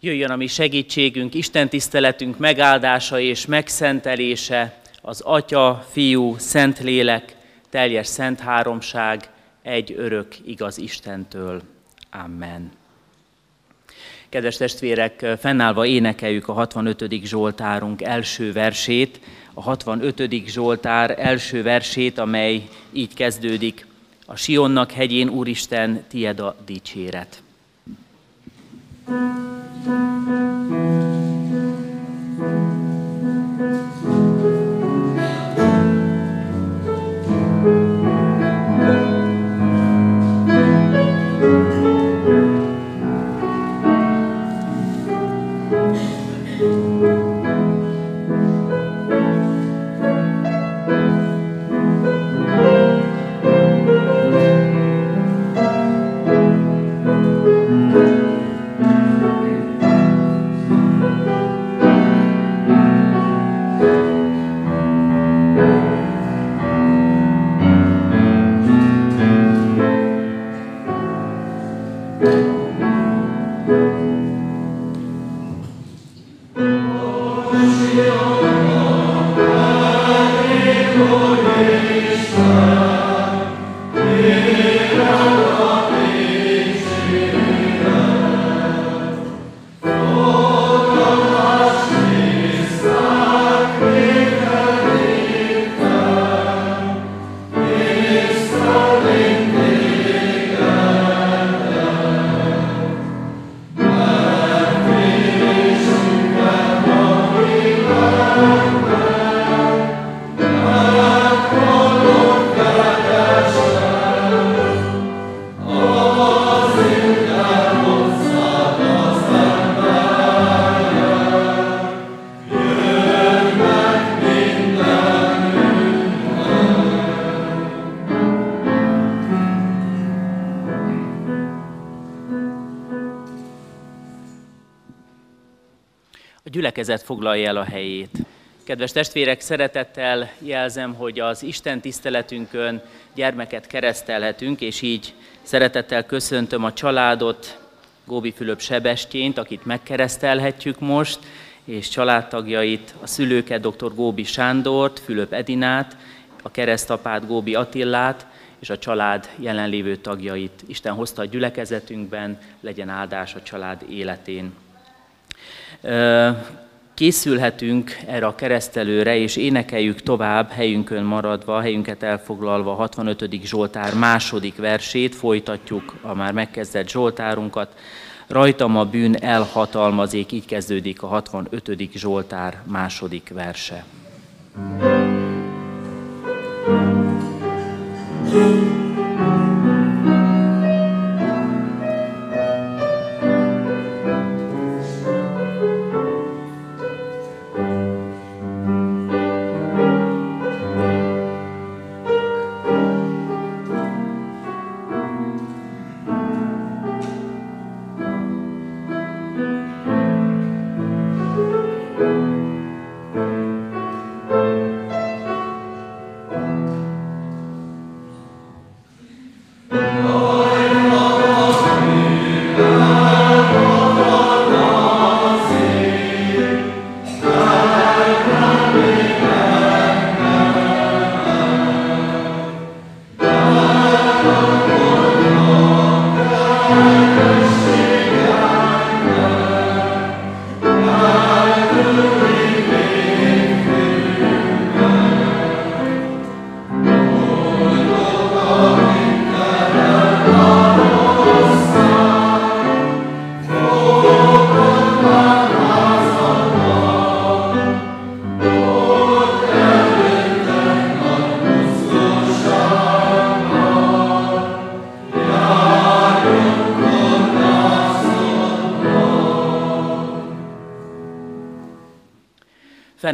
Jöjjön a mi segítségünk, Isten tiszteletünk megáldása és megszentelése, az Atya, Fiú, Szentlélek, teljes szent háromság, egy örök igaz Istentől. Amen. Kedves testvérek, fennállva énekeljük a 65. Zsoltárunk első versét, a 65. Zsoltár első versét, amely így kezdődik. A Sionnak hegyén, Úristen, tied a dicséret. Thank foglalja el a helyét. Kedves testvérek, szeretettel jelzem, hogy az Isten tiszteletünkön gyermeket keresztelhetünk, és így szeretettel köszöntöm a családot, Góbi Fülöp Sebestyént, akit megkeresztelhetjük most, és családtagjait, a szülőket, dr. Góbi Sándort, Fülöp Edinát, a keresztapát Góbi Attillát, és a család jelenlévő tagjait. Isten hozta a gyülekezetünkben, legyen áldás a család életén készülhetünk erre a keresztelőre, és énekeljük tovább, helyünkön maradva, helyünket elfoglalva a 65. Zsoltár második versét, folytatjuk a már megkezdett Zsoltárunkat. Rajtam a bűn elhatalmazék, így kezdődik a 65. Zsoltár második verse. thank you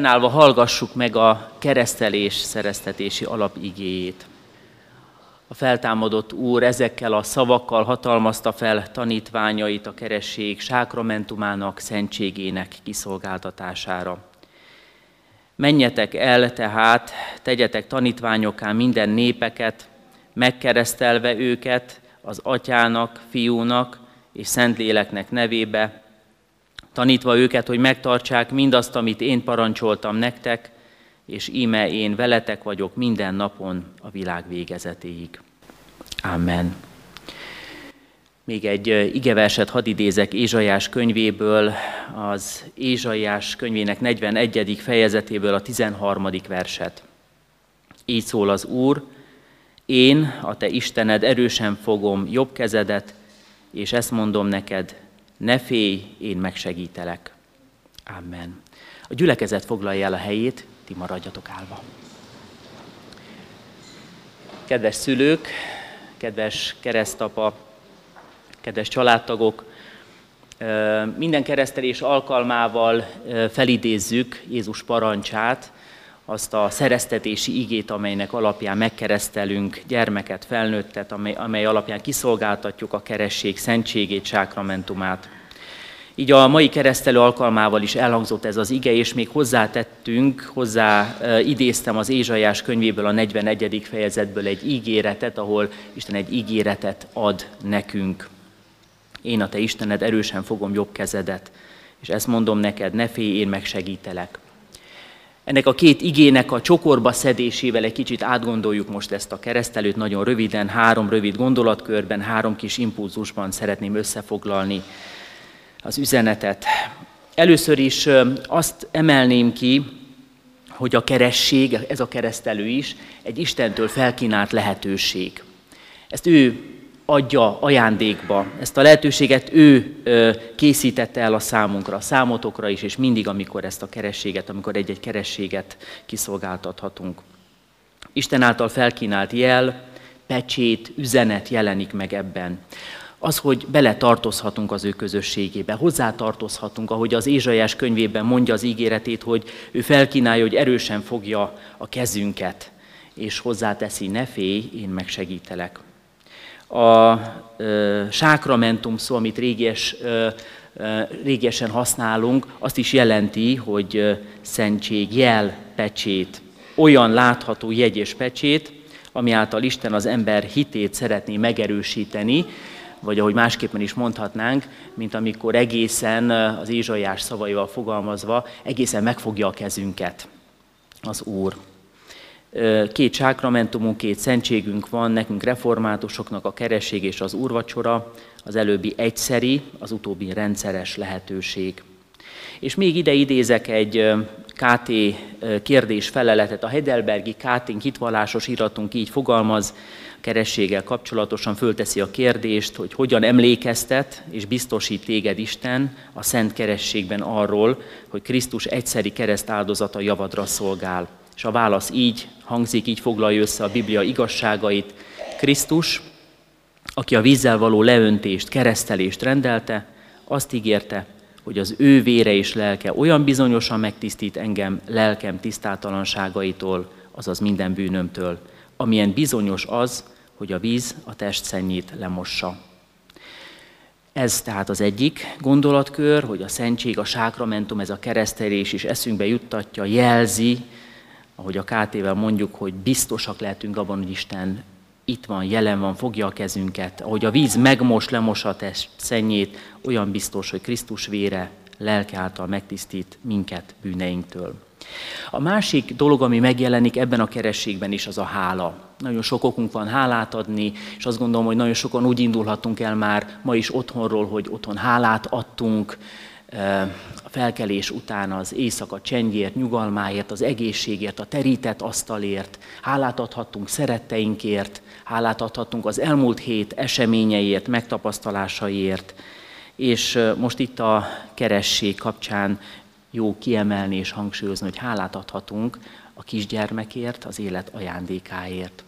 Fennállva hallgassuk meg a keresztelés szereztetési alapigéjét. A feltámadott Úr ezekkel a szavakkal hatalmazta fel tanítványait a keresség sákramentumának, szentségének kiszolgáltatására. Menjetek el tehát, tegyetek tanítványokká minden népeket, megkeresztelve őket az atyának, fiúnak és Szentléleknek nevébe, tanítva őket, hogy megtartsák mindazt, amit én parancsoltam nektek, és íme én veletek vagyok minden napon a világ végezetéig. Amen. Még egy igeverset hadd idézek Ézsaiás könyvéből, az Ézsaiás könyvének 41. fejezetéből a 13. verset. Így szól az Úr, én, a te Istened, erősen fogom jobb kezedet, és ezt mondom neked, ne félj, én megsegítelek. Amen. A gyülekezet foglalja el a helyét, ti maradjatok állva. Kedves szülők, kedves keresztapa, kedves családtagok, minden keresztelés alkalmával felidézzük Jézus parancsát, azt a szereztetési igét, amelynek alapján megkeresztelünk gyermeket, felnőttet, amely, amely alapján kiszolgáltatjuk a keresség szentségét, sákramentumát. Így a mai keresztelő alkalmával is elhangzott ez az ige, és még hozzátettünk, hozzá idéztem az Ézsajás könyvéből a 41. fejezetből egy ígéretet, ahol Isten egy ígéretet ad nekünk. Én a te Istened erősen fogom jobb kezedet, és ezt mondom neked, ne félj, én megsegítelek. Ennek a két igének a csokorba szedésével egy kicsit átgondoljuk most ezt a keresztelőt, nagyon röviden, három rövid gondolatkörben, három kis impulzusban szeretném összefoglalni az üzenetet. Először is azt emelném ki, hogy a keresség, ez a keresztelő is, egy Istentől felkínált lehetőség. Ezt ő adja ajándékba. Ezt a lehetőséget ő készítette el a számunkra, a számotokra is, és mindig, amikor ezt a kerességet, amikor egy-egy kerességet kiszolgáltathatunk. Isten által felkínált jel, pecsét, üzenet jelenik meg ebben. Az, hogy bele tartozhatunk az ő közösségébe, hozzá tartozhatunk, ahogy az Ézsajás könyvében mondja az ígéretét, hogy ő felkínálja, hogy erősen fogja a kezünket, és hozzáteszi, ne félj, én megsegítelek a sákramentum szó, amit régies, régiesen használunk, azt is jelenti, hogy szentség, jel, pecsét, olyan látható jegy és pecsét, ami által Isten az ember hitét szeretné megerősíteni, vagy ahogy másképpen is mondhatnánk, mint amikor egészen az Ézsaiás szavaival fogalmazva, egészen megfogja a kezünket. Az Úr két sákramentumunk, két szentségünk van, nekünk reformátusoknak a keresség és az úrvacsora, az előbbi egyszeri, az utóbbi rendszeres lehetőség. És még ide idézek egy KT kérdés feleletet. A Heidelbergi KT hitvallásos iratunk így fogalmaz, kerességgel kapcsolatosan fölteszi a kérdést, hogy hogyan emlékeztet és biztosít téged Isten a szent kerességben arról, hogy Krisztus egyszeri kereszt áldozata javadra szolgál. És a válasz így hangzik, így foglalja össze a Biblia igazságait. Krisztus, aki a vízzel való leöntést, keresztelést rendelte, azt ígérte, hogy az ő vére és lelke olyan bizonyosan megtisztít engem lelkem tisztátalanságaitól, azaz minden bűnömtől, amilyen bizonyos az, hogy a víz a test szennyét lemossa. Ez tehát az egyik gondolatkör, hogy a szentség, a sákramentum, ez a keresztelés is eszünkbe juttatja, jelzi, ahogy a KT-vel mondjuk, hogy biztosak lehetünk abban, hogy Isten itt van, jelen van, fogja a kezünket. Ahogy a víz megmos, lemos a test szennyét, olyan biztos, hogy Krisztus vére lelke által megtisztít minket bűneinktől. A másik dolog, ami megjelenik ebben a kerességben is, az a hála. Nagyon sok okunk van hálát adni, és azt gondolom, hogy nagyon sokan úgy indulhatunk el már ma is otthonról, hogy otthon hálát adtunk, felkelés után az éjszaka csendjért, nyugalmáért, az egészségért, a terített asztalért, hálát adhattunk szeretteinkért, hálát adhattunk az elmúlt hét eseményeiért, megtapasztalásaiért, és most itt a keresség kapcsán jó kiemelni és hangsúlyozni, hogy hálát adhatunk a kisgyermekért, az élet ajándékáért.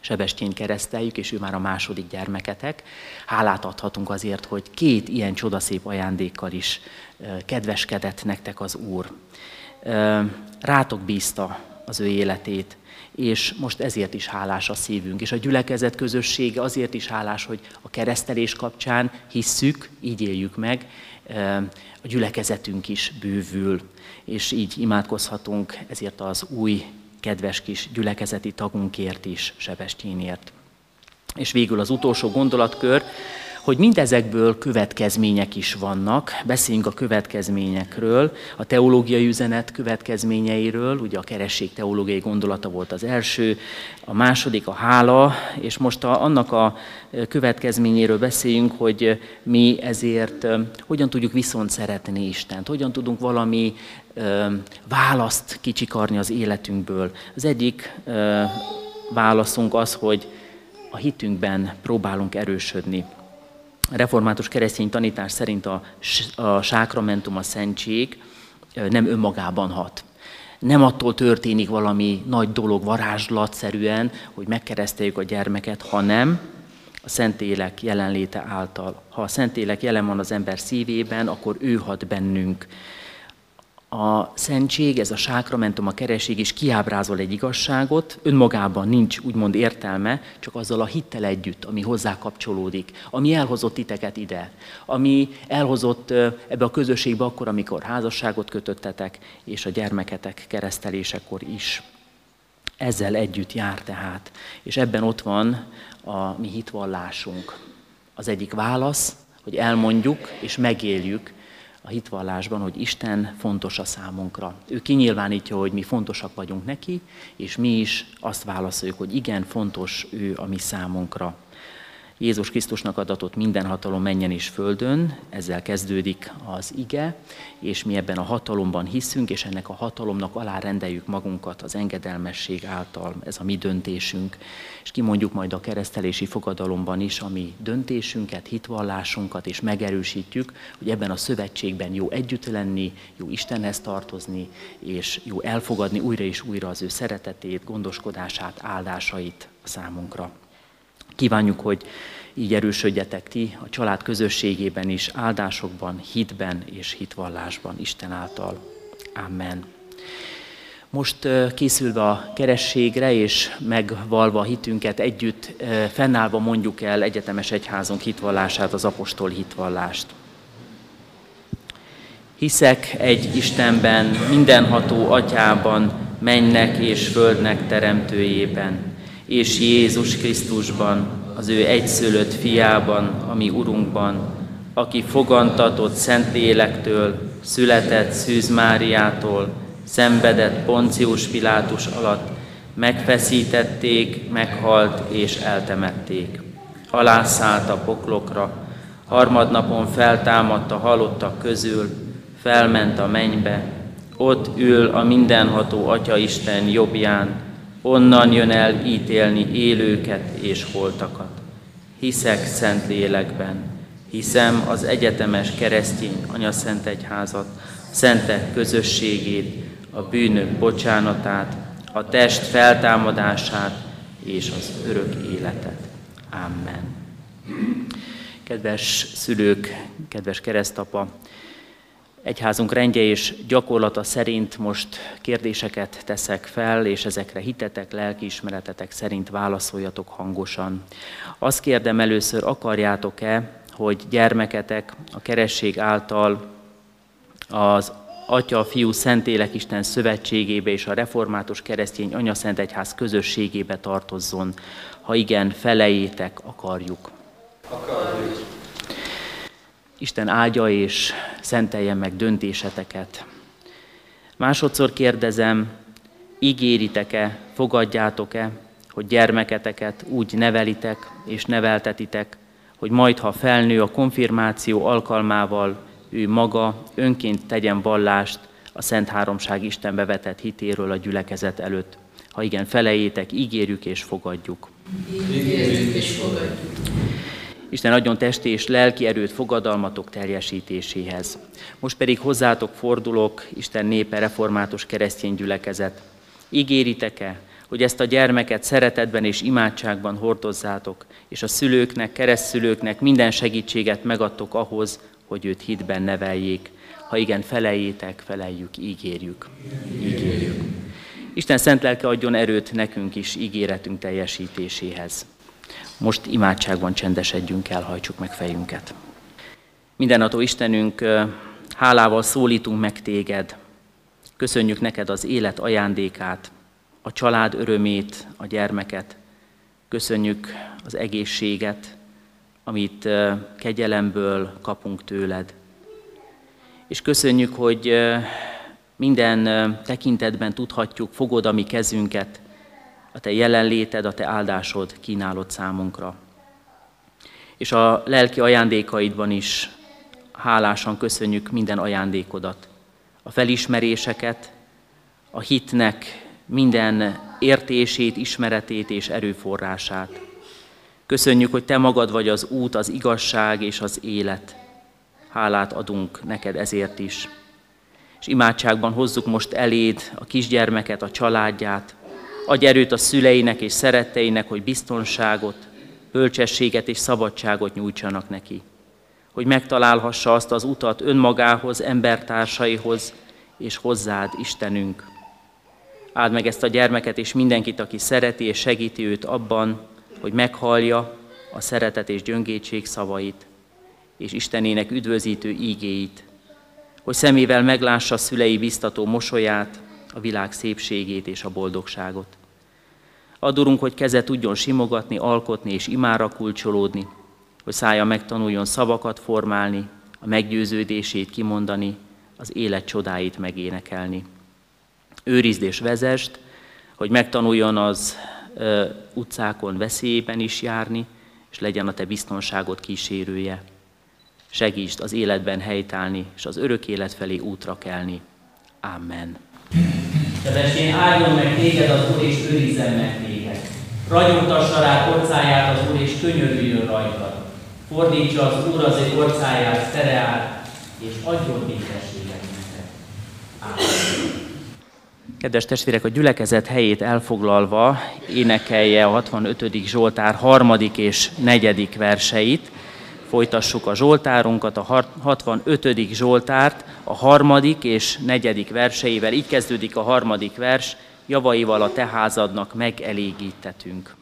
Sebestyén kereszteljük, és ő már a második gyermeketek. Hálát adhatunk azért, hogy két ilyen csodaszép ajándékkal is kedveskedett nektek az Úr. Rátok bízta az ő életét, és most ezért is hálás a szívünk. És a gyülekezet közössége azért is hálás, hogy a keresztelés kapcsán hisszük, így éljük meg, a gyülekezetünk is bővül, és így imádkozhatunk ezért az új kedves kis gyülekezeti tagunkért is, Sebestyénért. És végül az utolsó gondolatkör, hogy mindezekből következmények is vannak. Beszéljünk a következményekről, a teológiai üzenet következményeiről, ugye a keresség teológiai gondolata volt az első, a második a hála, és most a, annak a következményéről beszéljünk, hogy mi ezért hogyan tudjuk viszont szeretni Istent, hogyan tudunk valami választ kicsikarni az életünkből. Az egyik válaszunk az, hogy a hitünkben próbálunk erősödni. Református keresztény tanítás szerint a, a sákramentum, a szentség nem önmagában hat. Nem attól történik valami nagy dolog varázslatszerűen, hogy megkereszteljük a gyermeket, hanem a Szentélek jelenléte által. Ha a Szentélek jelen van az ember szívében, akkor ő hat bennünk a szentség, ez a sákramentum, a kereség is kiábrázol egy igazságot, önmagában nincs úgymond értelme, csak azzal a hittel együtt, ami hozzá kapcsolódik, ami elhozott titeket ide, ami elhozott ebbe a közösségbe akkor, amikor házasságot kötöttetek, és a gyermeketek keresztelésekor is. Ezzel együtt jár tehát, és ebben ott van a mi hitvallásunk. Az egyik válasz, hogy elmondjuk és megéljük a hitvallásban, hogy Isten fontos a számunkra. Ő kinyilvánítja, hogy mi fontosak vagyunk neki, és mi is azt válaszoljuk, hogy igen, fontos ő a mi számunkra. Jézus Krisztusnak adatott minden hatalom menjen és földön, ezzel kezdődik az ige, és mi ebben a hatalomban hiszünk, és ennek a hatalomnak alá rendeljük magunkat az engedelmesség által, ez a mi döntésünk. És kimondjuk majd a keresztelési fogadalomban is a mi döntésünket, hitvallásunkat, és megerősítjük, hogy ebben a szövetségben jó együtt lenni, jó Istenhez tartozni, és jó elfogadni újra és újra az ő szeretetét, gondoskodását, áldásait számunkra. Kívánjuk, hogy így erősödjetek ti a család közösségében is, áldásokban, hitben és hitvallásban Isten által. Amen. Most készülve a kerességre és megvalva a hitünket együtt, fennállva mondjuk el egyetemes egyházunk hitvallását, az apostol hitvallást. Hiszek egy Istenben, mindenható atyában, mennek és földnek teremtőjében, és Jézus Krisztusban, az ő egyszülött fiában, ami Urunkban, aki fogantatott Szentlélektől, született Szűz Máriától, szenvedett Poncius Pilátus alatt, megfeszítették, meghalt és eltemették. Alászállt a poklokra, harmadnapon feltámadt a halottak közül, felment a mennybe, ott ül a mindenható Atya Isten jobbján, onnan jön el ítélni élőket és holtakat. Hiszek szent lélekben, hiszem az egyetemes keresztény anyaszent egyházat, szentek közösségét, a bűnök bocsánatát, a test feltámadását és az örök életet. Amen. Kedves szülők, kedves keresztapa, egyházunk rendje és gyakorlata szerint most kérdéseket teszek fel, és ezekre hitetek, lelkiismeretetek szerint válaszoljatok hangosan. Azt kérdem először, akarjátok-e, hogy gyermeketek a keresség által az Atya, Fiú, Szentélek Isten szövetségébe és a református keresztény anyaszent egyház közösségébe tartozzon. Ha igen, felejétek, akarjuk. Akarjuk. Isten áldja és szentelje meg döntéseteket. Másodszor kérdezem, ígéritek-e, fogadjátok-e, hogy gyermeketeket úgy nevelitek és neveltetitek, hogy majd, ha felnő a konfirmáció alkalmával, ő maga önként tegyen vallást a Szent Háromság Istenbe vetett hitéről a gyülekezet előtt. Ha igen, felejétek, ígérjük és fogadjuk. Ígérjük és fogadjuk. Isten adjon testi és lelki erőt fogadalmatok teljesítéséhez. Most pedig hozzátok fordulok, Isten népe, református keresztény gyülekezet. Ígéritek-e, hogy ezt a gyermeket szeretetben és imádságban hordozzátok, és a szülőknek, keresztszülőknek minden segítséget megadtok ahhoz, hogy őt hitben neveljék. Ha igen, felejétek, feleljük, ígérjük. Ígérjük. Isten szent lelke adjon erőt nekünk is ígéretünk teljesítéséhez. Most imádságban csendesedjünk el, hajtsuk meg fejünket. Mindenható Istenünk, hálával szólítunk meg téged. Köszönjük neked az élet ajándékát, a család örömét, a gyermeket. Köszönjük az egészséget, amit kegyelemből kapunk tőled. És köszönjük, hogy minden tekintetben tudhatjuk, fogod a mi kezünket, a te jelenléted, a te áldásod kínálod számunkra. És a lelki ajándékaidban is hálásan köszönjük minden ajándékodat, a felismeréseket, a hitnek minden értését, ismeretét és erőforrását. Köszönjük, hogy Te magad vagy az út, az igazság és az élet. Hálát adunk neked ezért is. És imádságban hozzuk most eléd a kisgyermeket, a családját. Adj erőt a szüleinek és szeretteinek, hogy biztonságot, bölcsességet és szabadságot nyújtsanak neki. Hogy megtalálhassa azt az utat önmagához, embertársaihoz és hozzád, Istenünk. Áld meg ezt a gyermeket és mindenkit, aki szereti és segíti őt abban, hogy meghallja a szeretet és gyöngétség szavait, és Istenének üdvözítő ígéit, hogy szemével meglássa szülei biztató mosolyát, a világ szépségét és a boldogságot. Adurunk, hogy keze tudjon simogatni, alkotni és imára kulcsolódni, hogy szája megtanuljon szavakat formálni, a meggyőződését kimondani, az élet csodáit megénekelni. Őrizd és vezest, hogy megtanuljon az utcákon veszélyben is járni, és legyen a te biztonságot kísérője. Segítsd az életben helytállni, és az örök élet felé útra kelni. Amen. Kedves, áldjon meg téged az Úr, és őrizzen meg téged. Ragyogtassa rá orcáját az Úr, és könyörüljön rajtad. Fordítsa az Úr az egy orcáját, tere és adjon békességet neked. Amen. Kedves testvérek, a gyülekezet helyét elfoglalva énekelje a 65. Zsoltár harmadik és negyedik verseit. Folytassuk a Zsoltárunkat, a 65. Zsoltárt a harmadik és negyedik verseivel. Így kezdődik a harmadik vers, javaival a te házadnak megelégítetünk.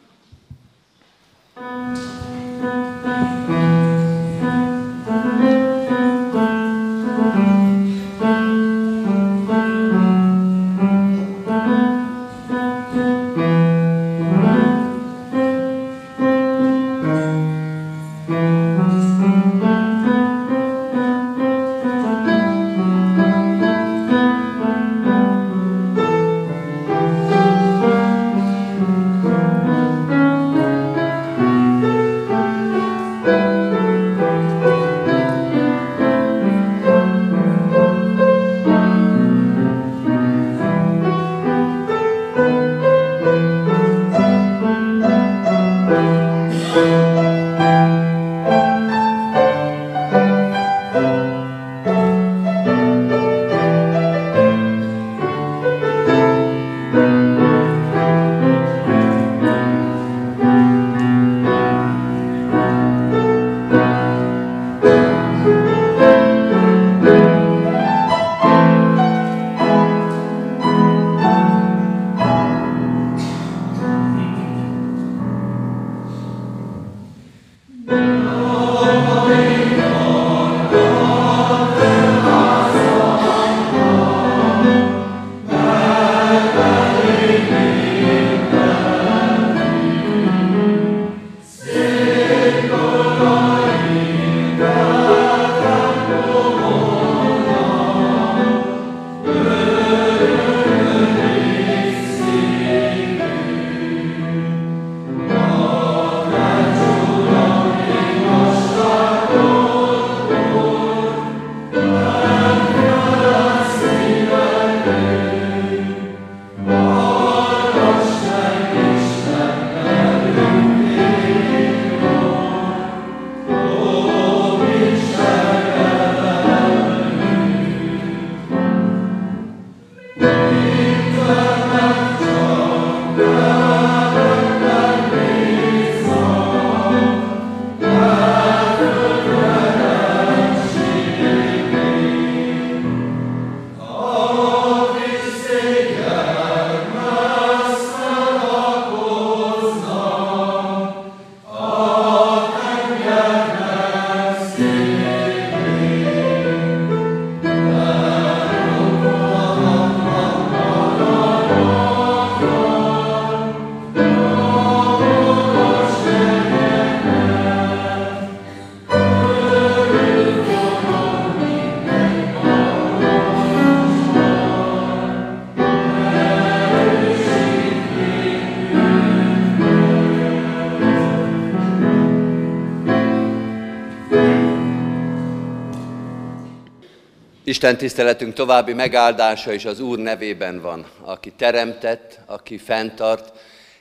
Isten tiszteletünk további megáldása is az Úr nevében van, aki teremtett, aki fenntart,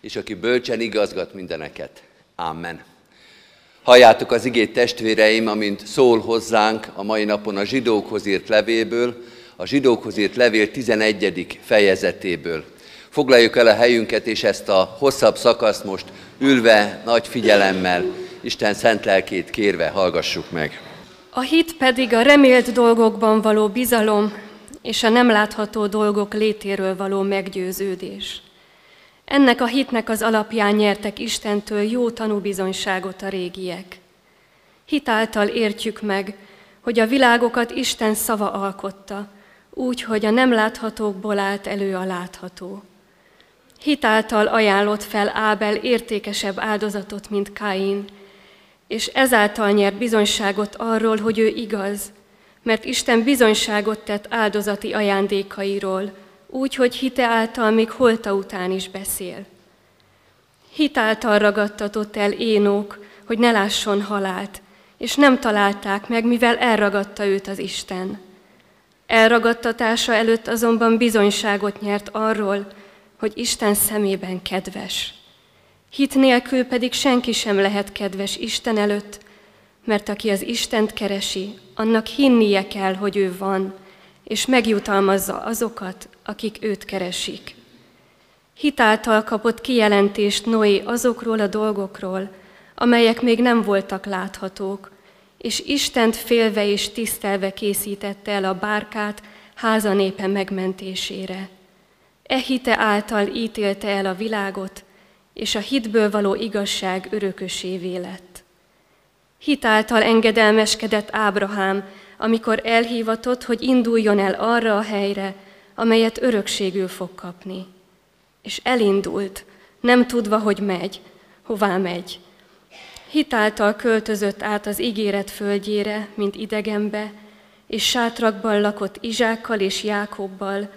és aki bölcsen igazgat mindeneket. Amen. Halljátok az igét testvéreim, amint szól hozzánk a mai napon a zsidókhoz írt levéből, a zsidókhoz írt levél 11. fejezetéből. Foglaljuk el a helyünket, és ezt a hosszabb szakaszt most ülve, nagy figyelemmel, Isten szent lelkét kérve hallgassuk meg. A hit pedig a remélt dolgokban való bizalom, és a nem látható dolgok létéről való meggyőződés. Ennek a hitnek az alapján nyertek Istentől jó tanúbizonyságot a régiek. Hitáltal értjük meg, hogy a világokat Isten szava alkotta, úgy, hogy a nem láthatókból állt elő a látható. Hitáltal ajánlott fel Ábel értékesebb áldozatot, mint Kain, és ezáltal nyert bizonyságot arról, hogy ő igaz, mert Isten bizonyságot tett áldozati ajándékairól, úgy, hogy hite által még holta után is beszél. Hitáltal ragadtatott el Énók, hogy ne lásson halált, és nem találták meg, mivel elragadta őt az Isten. Elragadtatása előtt azonban bizonyságot nyert arról, hogy Isten szemében kedves. Hit nélkül pedig senki sem lehet kedves Isten előtt, mert aki az Istent keresi, annak hinnie kell, hogy ő van, és megjutalmazza azokat, akik őt keresik. Hitáltal kapott kijelentést Noé azokról a dolgokról, amelyek még nem voltak láthatók, és Istent félve és tisztelve készítette el a bárkát háza népe megmentésére. E hite által ítélte el a világot, és a hitből való igazság örökösévé lett. Hitáltal engedelmeskedett Ábrahám, amikor elhívatott, hogy induljon el arra a helyre, amelyet örökségül fog kapni. És elindult, nem tudva, hogy megy, hová megy. Hitáltal költözött át az ígéret földjére, mint idegenbe, és sátrakban lakott Izsákkal és Jákobbal,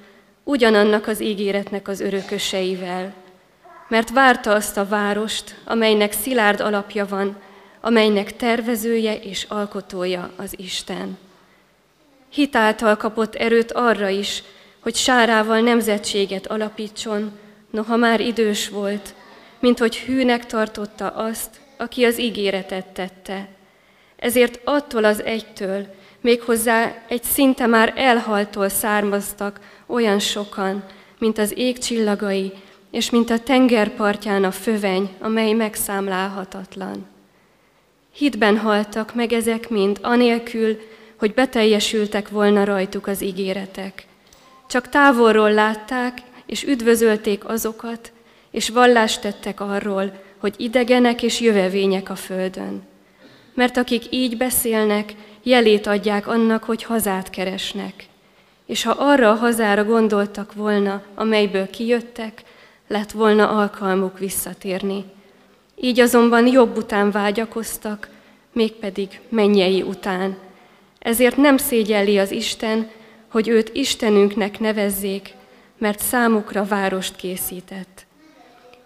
ugyanannak az ígéretnek az örököseivel, mert várta azt a várost, amelynek szilárd alapja van, amelynek tervezője és alkotója az Isten. Hitáltal kapott erőt arra is, hogy sárával nemzetséget alapítson, noha már idős volt, mint hogy hűnek tartotta azt, aki az ígéretet tette. Ezért attól az egytől, méghozzá egy szinte már elhaltól származtak olyan sokan, mint az ég csillagai, és mint a tengerpartján a föveny, amely megszámlálhatatlan. Hitben haltak meg ezek mind, anélkül, hogy beteljesültek volna rajtuk az ígéretek. Csak távolról látták, és üdvözölték azokat, és vallást tettek arról, hogy idegenek és jövevények a földön. Mert akik így beszélnek, jelét adják annak, hogy hazát keresnek. És ha arra a hazára gondoltak volna, amelyből kijöttek, lett volna alkalmuk visszatérni. Így azonban jobb után vágyakoztak, mégpedig mennyei után. Ezért nem szégyelli az Isten, hogy őt Istenünknek nevezzék, mert számukra várost készített.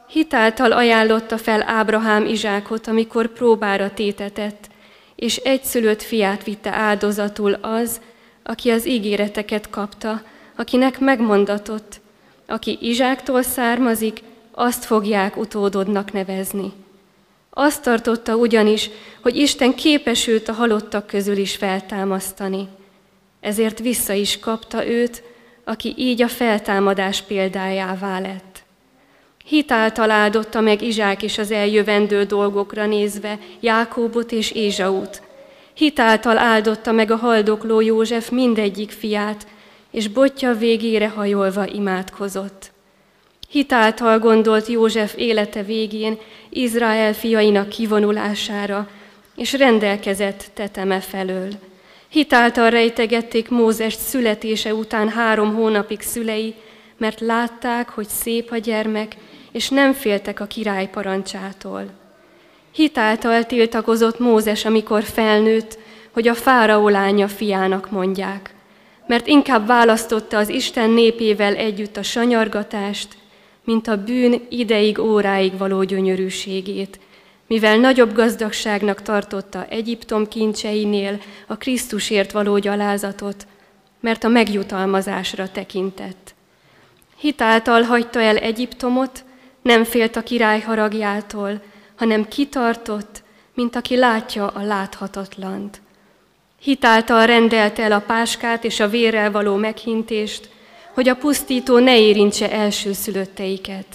Hitáltal ajánlotta fel Ábrahám Izsákot, amikor próbára tétetett, és egyszülött fiát vitte áldozatul az, aki az ígéreteket kapta, akinek megmondatott, aki Izsáktól származik, azt fogják utódodnak nevezni. Azt tartotta ugyanis, hogy Isten képesült a halottak közül is feltámasztani. Ezért vissza is kapta őt, aki így a feltámadás példájává lett. Hitáltal áldotta meg Izsák is az eljövendő dolgokra nézve Jákóbot és Ézsaut. Hitáltal áldotta meg a haldokló József mindegyik fiát, és botja végére hajolva imádkozott. Hitáltal gondolt József élete végén Izrael fiainak kivonulására, és rendelkezett teteme felől. Hitáltal rejtegették Mózes születése után három hónapig szülei, mert látták, hogy szép a gyermek, és nem féltek a király parancsától. Hitáltal tiltakozott Mózes, amikor felnőtt, hogy a fáraó lánya fiának mondják mert inkább választotta az Isten népével együtt a sanyargatást, mint a bűn ideig, óráig való gyönyörűségét, mivel nagyobb gazdagságnak tartotta Egyiptom kincseinél a Krisztusért való gyalázatot, mert a megjutalmazásra tekintett. Hitáltal hagyta el Egyiptomot, nem félt a király haragjától, hanem kitartott, mint aki látja a láthatatlant. Hitáltal rendelte el a páskát és a vérrel való meghintést, hogy a pusztító ne érintse elsőszülötteiket.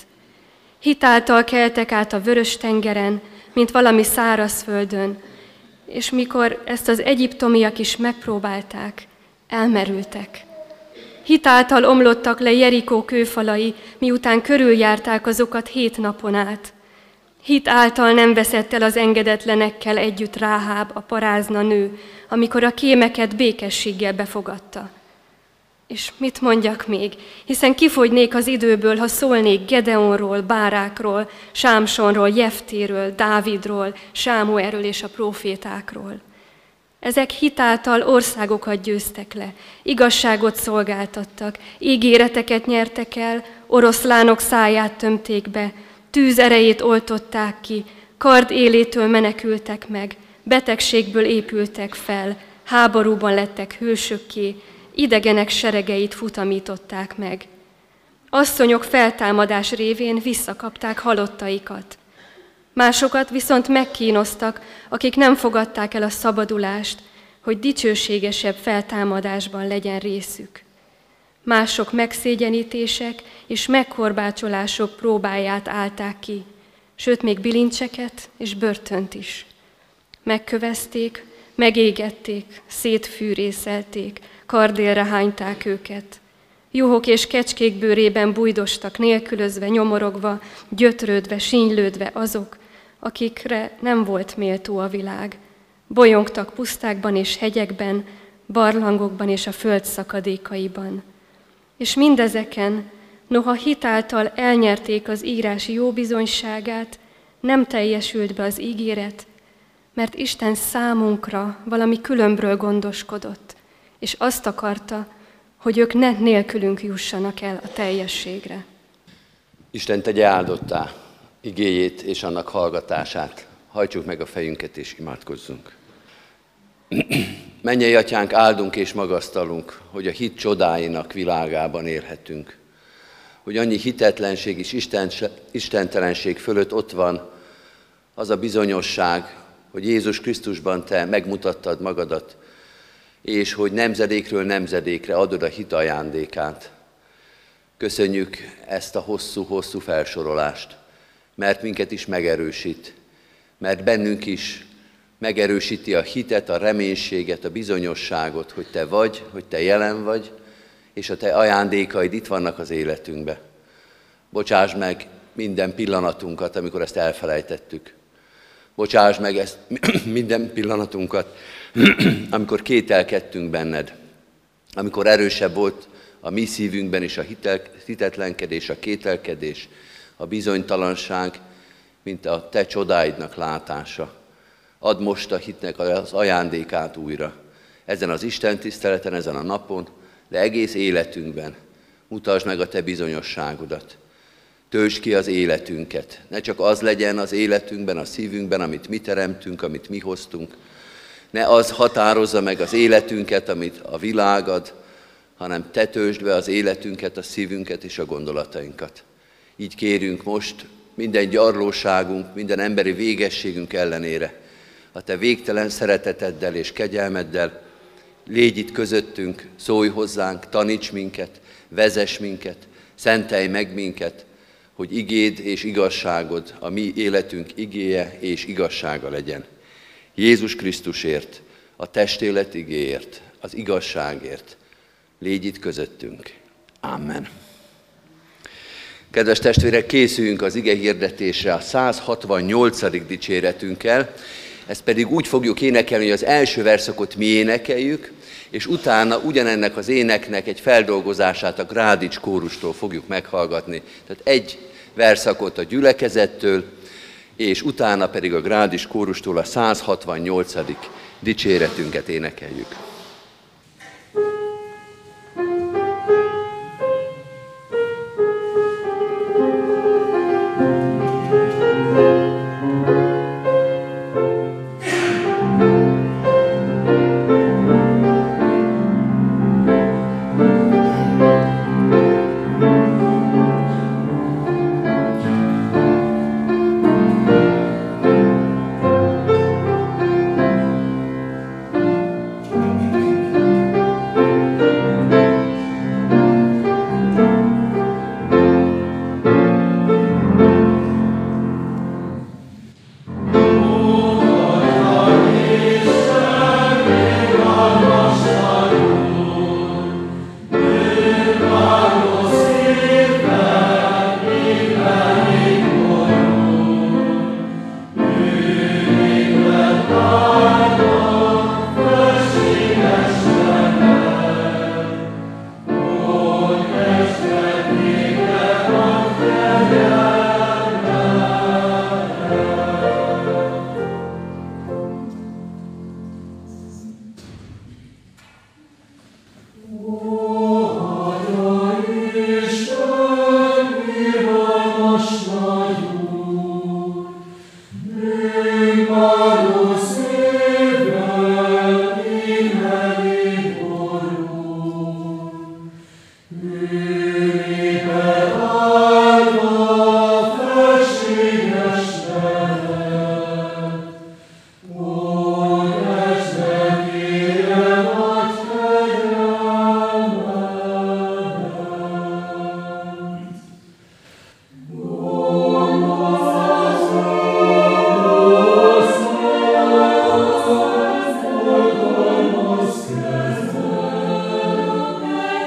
Hitáltal keltek át a vörös tengeren, mint valami szárazföldön, és mikor ezt az egyiptomiak is megpróbálták, elmerültek. Hitáltal omlottak le Jerikó kőfalai, miután körüljárták azokat hét napon át. Hit által nem veszett el az engedetlenekkel együtt Ráháb, a parázna nő, amikor a kémeket békességgel befogadta. És mit mondjak még, hiszen kifogynék az időből, ha szólnék Gedeonról, Bárákról, Sámsonról, Jeftéről, Dávidról, Sámuelről és a profétákról. Ezek hitáltal országokat győztek le, igazságot szolgáltattak, ígéreteket nyertek el, oroszlánok száját tömték be, tűz erejét oltották ki, kard élétől menekültek meg, betegségből épültek fel, háborúban lettek hősökké, idegenek seregeit futamították meg. Asszonyok feltámadás révén visszakapták halottaikat. Másokat viszont megkínoztak, akik nem fogadták el a szabadulást, hogy dicsőségesebb feltámadásban legyen részük. Mások megszégyenítések és megkorbácsolások próbáját állták ki, sőt még bilincseket és börtönt is. Megkövezték, megégették, szétfűrészelték, kardélre hányták őket. Juhok és kecskék bőrében bújdostak, nélkülözve, nyomorogva, gyötrődve, sínylődve azok, akikre nem volt méltó a világ. Bolyongtak pusztákban és hegyekben, barlangokban és a föld szakadékaiban. És mindezeken, noha hitáltal elnyerték az írás jó bizonyságát, nem teljesült be az ígéret, mert Isten számunkra valami különbről gondoskodott, és azt akarta, hogy ők ne nélkülünk jussanak el a teljességre. Isten tegye áldottá igéjét és annak hallgatását. Hajtsuk meg a fejünket és imádkozzunk. Mennyei atyánk, áldunk és magasztalunk, hogy a hit csodáinak világában élhetünk. Hogy annyi hitetlenség és Isten, istentelenség fölött ott van az a bizonyosság, hogy Jézus Krisztusban te megmutattad magadat, és hogy nemzedékről nemzedékre adod a hit ajándékát. Köszönjük ezt a hosszú-hosszú felsorolást, mert minket is megerősít, mert bennünk is megerősíti a hitet, a reménységet, a bizonyosságot, hogy te vagy, hogy te jelen vagy, és a te ajándékaid itt vannak az életünkbe. Bocsáss meg minden pillanatunkat, amikor ezt elfelejtettük. Bocsáss meg ezt minden pillanatunkat, amikor kételkedtünk benned, amikor erősebb volt a mi szívünkben is a hitetlenkedés, a kételkedés, a bizonytalanság, mint a te csodáidnak látása. Add most a hitnek az ajándékát újra. Ezen az Isten tiszteleten, ezen a napon, de egész életünkben mutasd meg a te bizonyosságodat. Töltsd ki az életünket. Ne csak az legyen az életünkben, a szívünkben, amit mi teremtünk, amit mi hoztunk. Ne az határozza meg az életünket, amit a világad, hanem te töltsd be az életünket, a szívünket és a gondolatainkat. Így kérünk most minden gyarlóságunk, minden emberi végességünk ellenére, a te végtelen szereteteddel és kegyelmeddel, légy itt közöttünk, szólj hozzánk, taníts minket, vezess minket, szentelj meg minket, hogy igéd és igazságod a mi életünk igéje és igazsága legyen. Jézus Krisztusért, a testélet igéért, az igazságért. Légy itt közöttünk. Amen. Kedves testvérek, készüljünk az ige hirdetésre a 168. dicséretünkkel. Ezt pedig úgy fogjuk énekelni, hogy az első verszakot mi énekeljük, és utána ugyanennek az éneknek egy feldolgozását a Grádics kórustól fogjuk meghallgatni. Tehát egy verszakot a gyülekezettől, és utána pedig a Grádics kórustól a 168. dicséretünket énekeljük.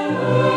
you.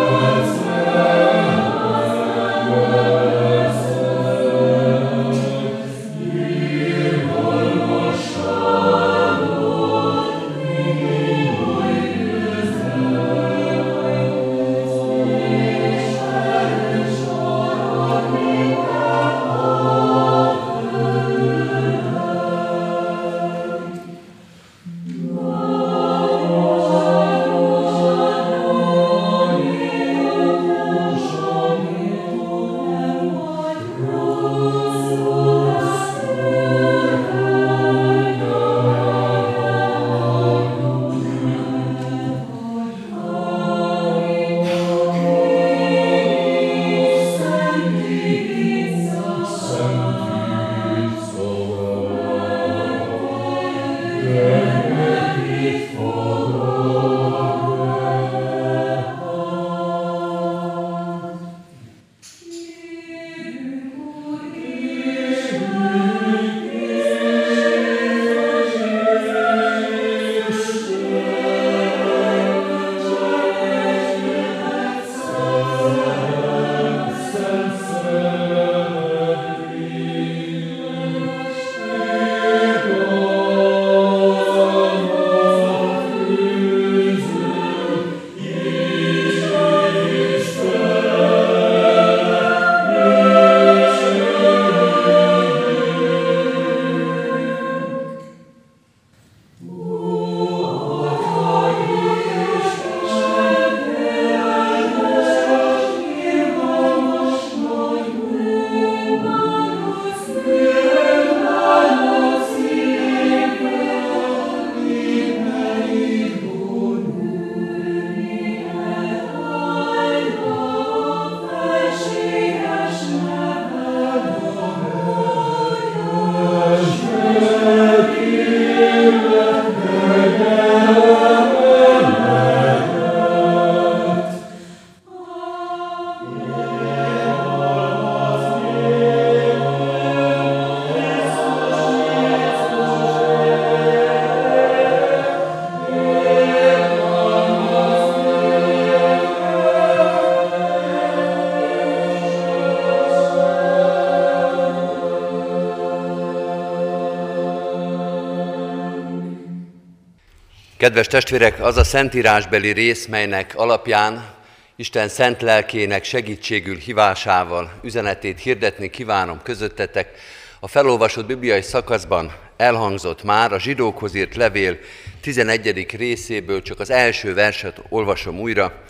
Kedves testvérek, az a szentírásbeli rész, melynek alapján Isten szent lelkének segítségül hívásával üzenetét hirdetni kívánom közöttetek. A felolvasott bibliai szakaszban elhangzott már a zsidókhoz írt levél 11. részéből, csak az első verset olvasom újra.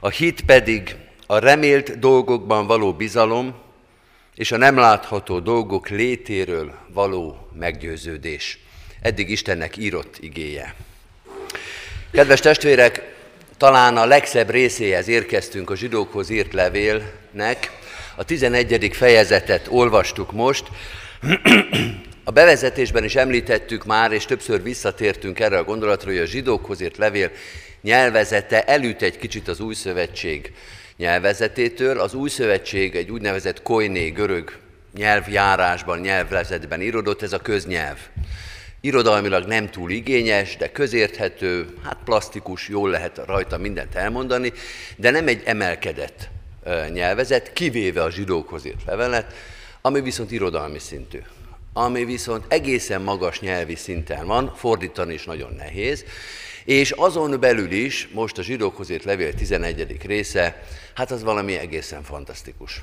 A hit pedig a remélt dolgokban való bizalom, és a nem látható dolgok létéről való meggyőződés. Eddig Istennek írott igéje. Kedves testvérek, talán a legszebb részéhez érkeztünk a zsidókhoz írt levélnek. A 11. fejezetet olvastuk most. A bevezetésben is említettük már, és többször visszatértünk erre a gondolatra, hogy a zsidókhoz írt levél nyelvezete elüt egy kicsit az új szövetség nyelvezetétől. Az új szövetség egy úgynevezett koiné görög nyelvjárásban, nyelvlezetben írodott, ez a köznyelv. Irodalmilag nem túl igényes, de közérthető, hát plastikus, jól lehet rajta mindent elmondani, de nem egy emelkedett nyelvezet, kivéve a zsidókhoz írt levelet, ami viszont irodalmi szintű, ami viszont egészen magas nyelvi szinten van, fordítani is nagyon nehéz, és azon belül is, most a zsidókhoz írt levél 11. része, hát az valami egészen fantasztikus.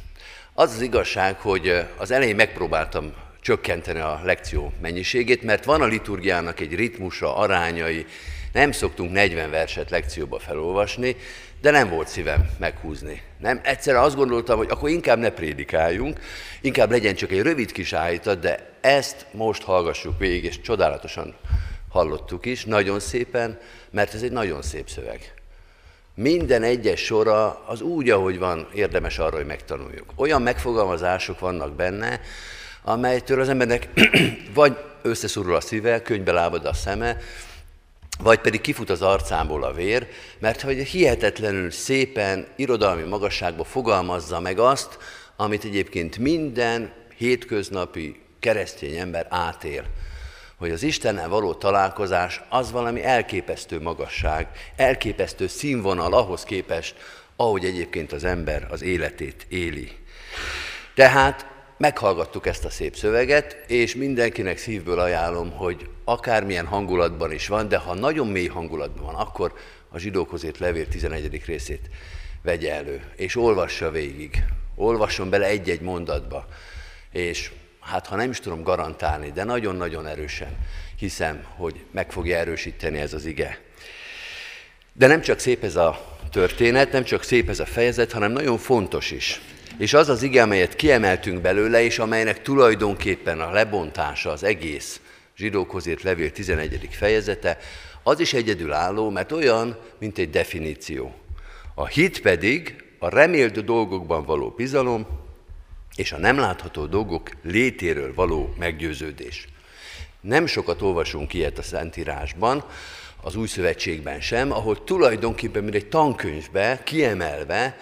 Az az igazság, hogy az elején megpróbáltam csökkenteni a lekció mennyiségét, mert van a liturgiának egy ritmusa, arányai, Nem szoktunk 40 verset lekcióba felolvasni, de nem volt szívem meghúzni. Nem, egyszerűen azt gondoltam, hogy akkor inkább ne prédikáljunk, inkább legyen csak egy rövid kis állítat, de ezt most hallgassuk végig, és csodálatosan hallottuk is, nagyon szépen, mert ez egy nagyon szép szöveg. Minden egyes sora az úgy, ahogy van, érdemes arra, hogy megtanuljuk. Olyan megfogalmazások vannak benne, amelytől az embernek vagy összeszorul a szíve, könybe lábad a szeme, vagy pedig kifut az arcából a vér, mert hogy hihetetlenül szépen, irodalmi magasságban fogalmazza meg azt, amit egyébként minden hétköznapi keresztény ember átél. Hogy az Istennel való találkozás az valami elképesztő magasság, elképesztő színvonal ahhoz képest, ahogy egyébként az ember az életét éli. Tehát meghallgattuk ezt a szép szöveget, és mindenkinek szívből ajánlom, hogy akármilyen hangulatban is van, de ha nagyon mély hangulatban van, akkor a zsidókhoz írt levél 11. részét vegye elő, és olvassa végig. Olvasson bele egy-egy mondatba, és hát ha nem is tudom garantálni, de nagyon-nagyon erősen hiszem, hogy meg fogja erősíteni ez az ige. De nem csak szép ez a történet, nem csak szép ez a fejezet, hanem nagyon fontos is. És az az ige, amelyet kiemeltünk belőle, és amelynek tulajdonképpen a lebontása az egész zsidókhoz írt levél 11. fejezete, az is egyedülálló, mert olyan, mint egy definíció. A hit pedig a remélt dolgokban való bizalom, és a nem látható dolgok létéről való meggyőződés. Nem sokat olvasunk ilyet a Szentírásban, az Új Szövetségben sem, ahol tulajdonképpen, mint egy tankönyvbe kiemelve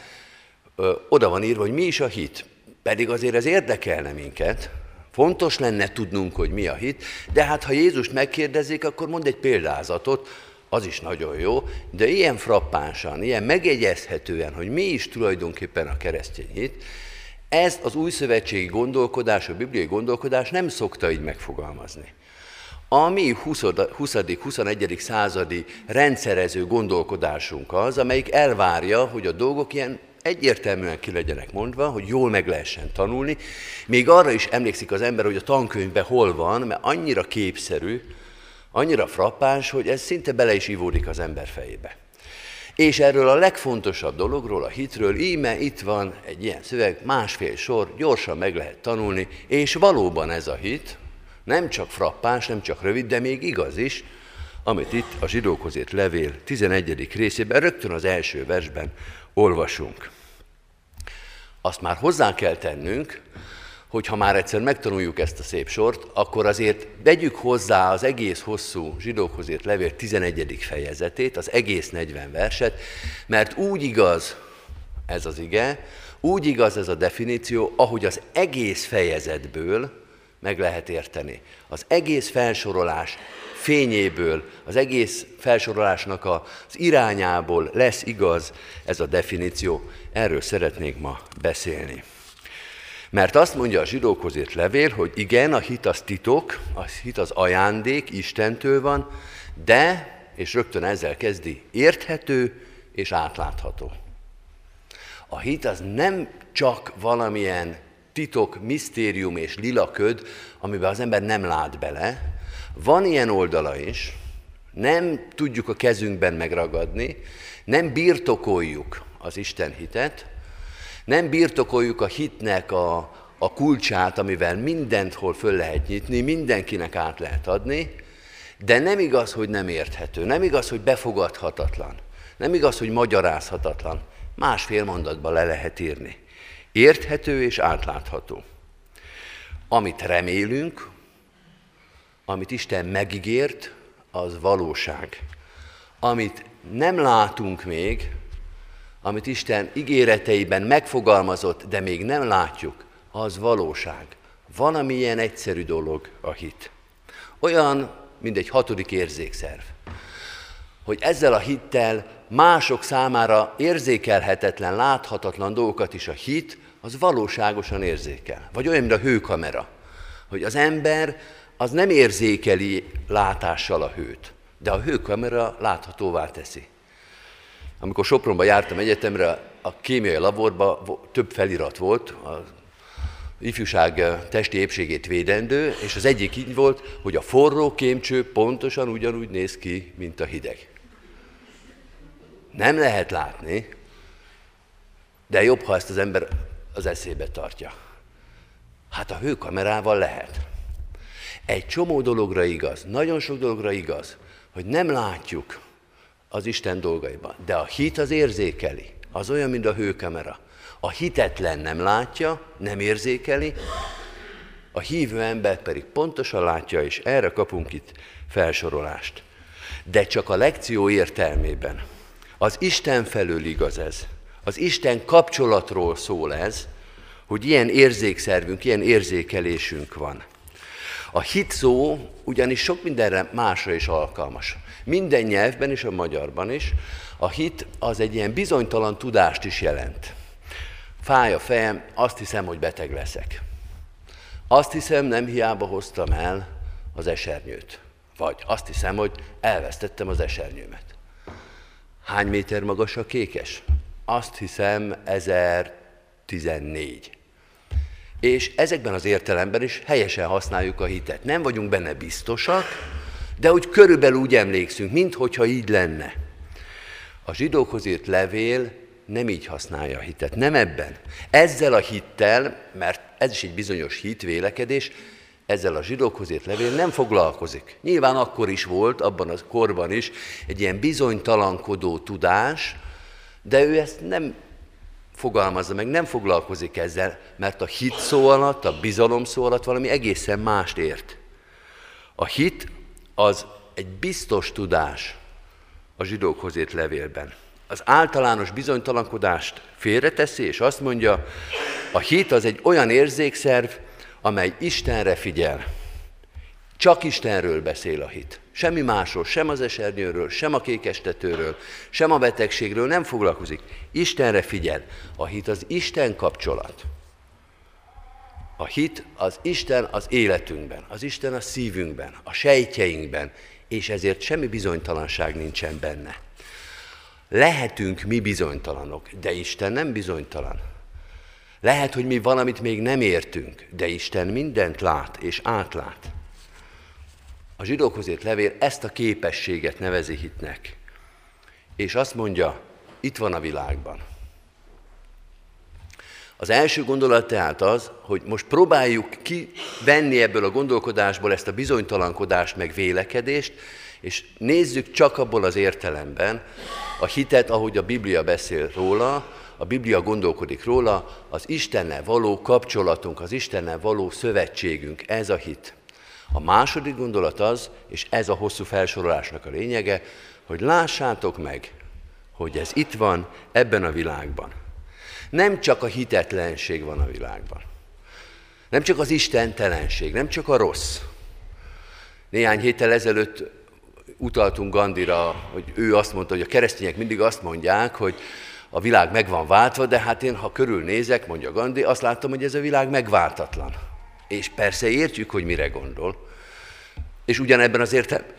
ö, oda van írva, hogy mi is a hit. Pedig azért ez érdekelne minket, fontos lenne tudnunk, hogy mi a hit, de hát ha Jézust megkérdezik, akkor mond egy példázatot, az is nagyon jó, de ilyen frappánsan, ilyen megjegyezhetően, hogy mi is tulajdonképpen a keresztény hit, ezt az új szövetségi gondolkodás, a bibliai gondolkodás nem szokta így megfogalmazni. A mi 20.-21. századi rendszerező gondolkodásunk az, amelyik elvárja, hogy a dolgok ilyen egyértelműen ki legyenek mondva, hogy jól meg lehessen tanulni. Még arra is emlékszik az ember, hogy a tankönyvben hol van, mert annyira képszerű, annyira frappáns, hogy ez szinte bele is ivódik az ember fejébe. És erről a legfontosabb dologról, a hitről, íme itt van egy ilyen szöveg, másfél sor, gyorsan meg lehet tanulni, és valóban ez a hit, nem csak frappáns, nem csak rövid, de még igaz is, amit itt a zsidókhoz levél 11. részében, rögtön az első versben olvasunk. Azt már hozzá kell tennünk, hogy ha már egyszer megtanuljuk ezt a szép sort, akkor azért vegyük hozzá az egész hosszú zsidókhoz írt levél 11. fejezetét, az egész 40 verset, mert úgy igaz ez az ige, úgy igaz ez a definíció, ahogy az egész fejezetből meg lehet érteni. Az egész felsorolás fényéből, az egész felsorolásnak az irányából lesz igaz ez a definíció. Erről szeretnék ma beszélni. Mert azt mondja a zsidókhoz írt levél, hogy igen, a hit az titok, a hit az ajándék, Istentől van, de, és rögtön ezzel kezdi, érthető és átlátható. A hit az nem csak valamilyen titok, misztérium és lilaköd, amiben az ember nem lát bele. Van ilyen oldala is, nem tudjuk a kezünkben megragadni, nem birtokoljuk az Isten hitet, nem birtokoljuk a hitnek a, a kulcsát, amivel mindent hol föl lehet nyitni, mindenkinek át lehet adni, de nem igaz, hogy nem érthető, nem igaz, hogy befogadhatatlan, nem igaz, hogy magyarázhatatlan. Másfél mondatba le lehet írni. Érthető és átlátható. Amit remélünk, amit Isten megígért, az valóság. Amit nem látunk még, amit Isten ígéreteiben megfogalmazott, de még nem látjuk, az valóság. Van, ami ilyen egyszerű dolog a hit. Olyan, mint egy hatodik érzékszerv. Hogy ezzel a hittel mások számára érzékelhetetlen, láthatatlan dolgokat is a hit, az valóságosan érzékel. Vagy olyan, mint a hőkamera. Hogy az ember az nem érzékeli látással a hőt, de a hőkamera láthatóvá teszi. Amikor Sopronba jártam egyetemre, a kémiai laborban több felirat volt, a ifjúság testi épségét védendő, és az egyik így volt, hogy a forró kémcső pontosan ugyanúgy néz ki, mint a hideg. Nem lehet látni, de jobb, ha ezt az ember az eszébe tartja. Hát a hőkamerával lehet. Egy csomó dologra igaz, nagyon sok dologra igaz, hogy nem látjuk az Isten dolgaiban, de a hit az érzékeli. Az olyan, mint a hőkamera. A hitetlen nem látja, nem érzékeli, a hívő ember pedig pontosan látja, és erre kapunk itt felsorolást. De csak a lekció értelmében. Az Isten felől igaz ez. Az Isten kapcsolatról szól ez, hogy ilyen érzékszervünk, ilyen érzékelésünk van. A hit szó ugyanis sok mindenre másra is alkalmas. Minden nyelvben és a magyarban is a hit az egy ilyen bizonytalan tudást is jelent. Fáj a fejem, azt hiszem, hogy beteg leszek. Azt hiszem, nem hiába hoztam el az esernyőt. Vagy azt hiszem, hogy elvesztettem az esernyőmet. Hány méter magas a kékes? Azt hiszem 1014. És ezekben az értelemben is helyesen használjuk a hitet. Nem vagyunk benne biztosak, de úgy körülbelül úgy emlékszünk, minthogyha így lenne. A zsidókhoz írt levél nem így használja a hitet, nem ebben. Ezzel a hittel, mert ez is egy bizonyos hitvélekedés, ezzel a zsidókhoz írt levél nem foglalkozik. Nyilván akkor is volt, abban a korban is egy ilyen bizonytalankodó tudás, de ő ezt nem fogalmazza meg, nem foglalkozik ezzel, mert a hit szó alatt, a bizalom szó alatt valami egészen mást ért. A hit az egy biztos tudás a zsidókhoz írt levélben. Az általános bizonytalankodást félreteszi, és azt mondja, a hit az egy olyan érzékszerv, amely Istenre figyel. Csak Istenről beszél a hit. Semmi másról, sem az esernyőről, sem a kékestetőről, sem a betegségről nem foglalkozik. Istenre figyel. A hit az Isten kapcsolat. A hit az Isten az életünkben, az Isten a szívünkben, a sejtjeinkben, és ezért semmi bizonytalanság nincsen benne. Lehetünk mi bizonytalanok, de Isten nem bizonytalan. Lehet, hogy mi valamit még nem értünk, de Isten mindent lát és átlát. A zsidókhoz írt levél ezt a képességet nevezi hitnek. És azt mondja, itt van a világban. Az első gondolat tehát az, hogy most próbáljuk kivenni ebből a gondolkodásból ezt a bizonytalankodást, meg vélekedést, és nézzük csak abból az értelemben a hitet, ahogy a Biblia beszél róla, a Biblia gondolkodik róla, az Istennel való kapcsolatunk, az Istennel való szövetségünk, ez a hit. A második gondolat az, és ez a hosszú felsorolásnak a lényege, hogy lássátok meg, hogy ez itt van ebben a világban. Nem csak a hitetlenség van a világban. Nem csak az istentelenség, nem csak a rossz. Néhány héttel ezelőtt utaltunk Gandira, hogy ő azt mondta, hogy a keresztények mindig azt mondják, hogy a világ meg van váltva, de hát én, ha körülnézek, mondja Gandhi, azt látom, hogy ez a világ megváltatlan. És persze értjük, hogy mire gondol. És ugyanebben az értelemben,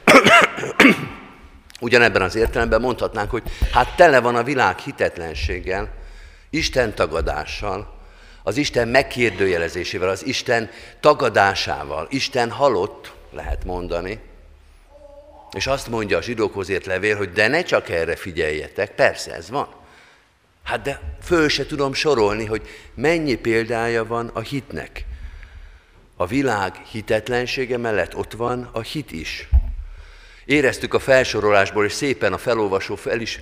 ugyanebben az értelemben mondhatnánk, hogy hát tele van a világ hitetlenséggel, Isten tagadással, az Isten megkérdőjelezésével, az Isten tagadásával. Isten halott, lehet mondani. És azt mondja a zsidókhoz ért levél, hogy de ne csak erre figyeljetek, persze ez van. Hát de föl se tudom sorolni, hogy mennyi példája van a hitnek. A világ hitetlensége mellett ott van a hit is. Éreztük a felsorolásból, és szépen a felolvasó fel is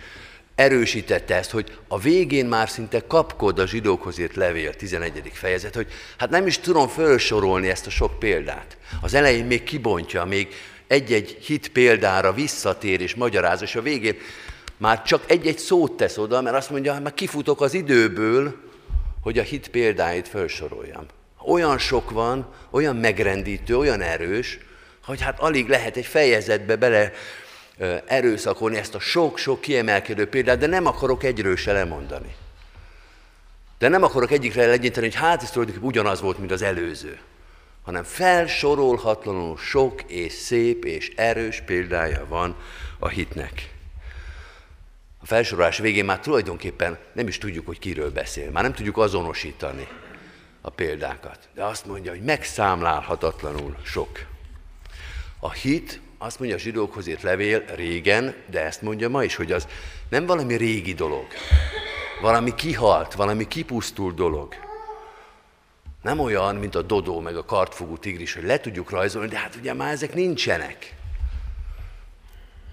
erősítette ezt, hogy a végén már szinte kapkod a zsidókhoz írt levél, 11. fejezet, hogy hát nem is tudom felsorolni ezt a sok példát. Az elején még kibontja, még egy-egy hit példára visszatér és magyaráz, és a végén már csak egy-egy szót tesz oda, mert azt mondja, hogy már kifutok az időből, hogy a hit példáit felsoroljam. Olyan sok van, olyan megrendítő, olyan erős, hogy hát alig lehet egy fejezetbe bele erőszakolni ezt a sok-sok kiemelkedő példát, de nem akarok egyről se lemondani. De nem akarok egyikre legyinteni, hogy hát ez tulajdonképpen ugyanaz volt, mint az előző, hanem felsorolhatlanul sok és szép és erős példája van a hitnek. A felsorolás végén már tulajdonképpen nem is tudjuk, hogy kiről beszél. Már nem tudjuk azonosítani, a példákat, de azt mondja, hogy megszámlálhatatlanul sok. A hit, azt mondja a zsidókhoz írt levél régen, de ezt mondja ma is, hogy az nem valami régi dolog, valami kihalt, valami kipusztult dolog. Nem olyan, mint a dodó meg a kartfogú tigris, hogy le tudjuk rajzolni, de hát ugye már ezek nincsenek.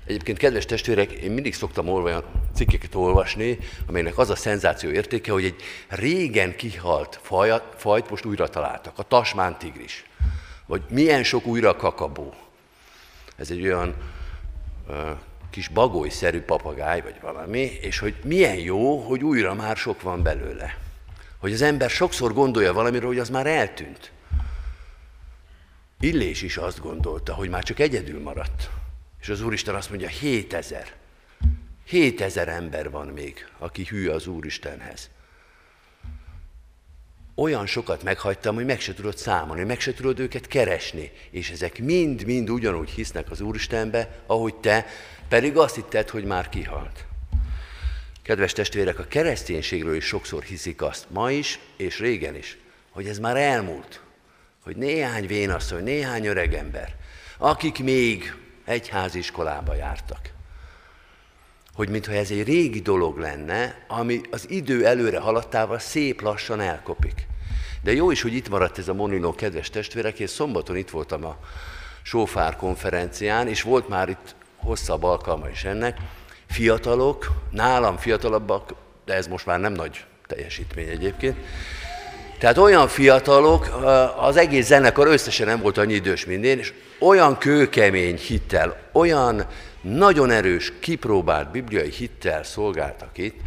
Egyébként, kedves testvérek, én mindig szoktam olyan cikkeket olvasni, amelynek az a szenzáció értéke, hogy egy régen kihalt fajat, fajt most újra találtak, a tasmán tigris. Vagy milyen sok újra kakabó. Ez egy olyan uh, kis bagolyszerű papagáj, vagy valami, és hogy milyen jó, hogy újra már sok van belőle. Hogy az ember sokszor gondolja valamiről, hogy az már eltűnt. Illés is azt gondolta, hogy már csak egyedül maradt. És az Úristen azt mondja, 7000. 7000 ember van még, aki hű az Úristenhez. Olyan sokat meghagytam, hogy meg se tudod számolni, meg se tudod őket keresni, és ezek mind-mind ugyanúgy hisznek az Úristenbe, ahogy te, pedig azt hitted, hogy már kihalt. Kedves testvérek, a kereszténységről is sokszor hiszik azt, ma is és régen is, hogy ez már elmúlt, hogy néhány vénasszony, néhány öregember, akik még egyháziskolába jártak. Hogy mintha ez egy régi dolog lenne, ami az idő előre haladtával szép lassan elkopik. De jó is, hogy itt maradt ez a Monino, kedves testvérek, és szombaton itt voltam a Sófár konferencián, és volt már itt hosszabb alkalma is ennek. Fiatalok, nálam fiatalabbak, de ez most már nem nagy teljesítmény egyébként, tehát olyan fiatalok, az egész zenekar összesen nem volt annyi idős, mint én, és olyan kőkemény hittel, olyan nagyon erős, kipróbált bibliai hittel szolgáltak itt,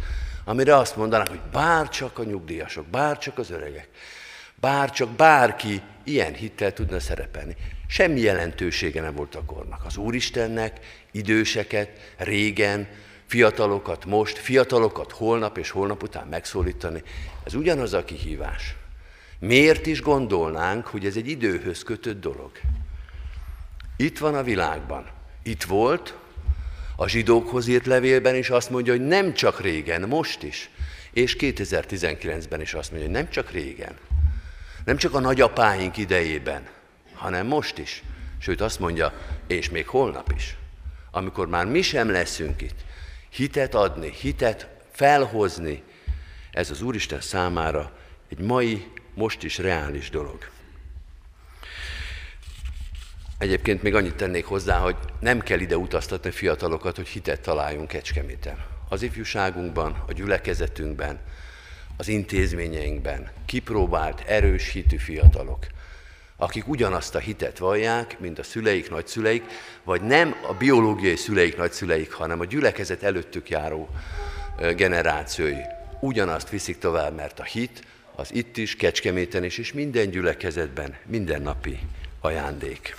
amire azt mondanak, hogy bár csak a nyugdíjasok, bár csak az öregek, bár csak bárki ilyen hittel tudna szerepelni. Semmi jelentősége nem volt a kornak. Az Úristennek időseket, régen, fiatalokat most, fiatalokat holnap és holnap után megszólítani, ez ugyanaz a kihívás. Miért is gondolnánk, hogy ez egy időhöz kötött dolog? Itt van a világban. Itt volt, a zsidókhoz írt levélben is azt mondja, hogy nem csak régen, most is. És 2019-ben is azt mondja, hogy nem csak régen. Nem csak a nagyapáink idejében, hanem most is. Sőt azt mondja, és még holnap is. Amikor már mi sem leszünk itt, hitet adni, hitet felhozni, ez az Úristen számára egy mai most is reális dolog. Egyébként még annyit tennék hozzá, hogy nem kell ide utaztatni fiatalokat, hogy hitet találjunk Kecskeméten. Az ifjúságunkban, a gyülekezetünkben, az intézményeinkben kipróbált, erős hitű fiatalok, akik ugyanazt a hitet vallják, mint a szüleik, nagyszüleik, vagy nem a biológiai szüleik, nagyszüleik, hanem a gyülekezet előttük járó generációi ugyanazt viszik tovább, mert a hit az itt is, Kecskeméten is, és minden gyülekezetben mindennapi ajándék.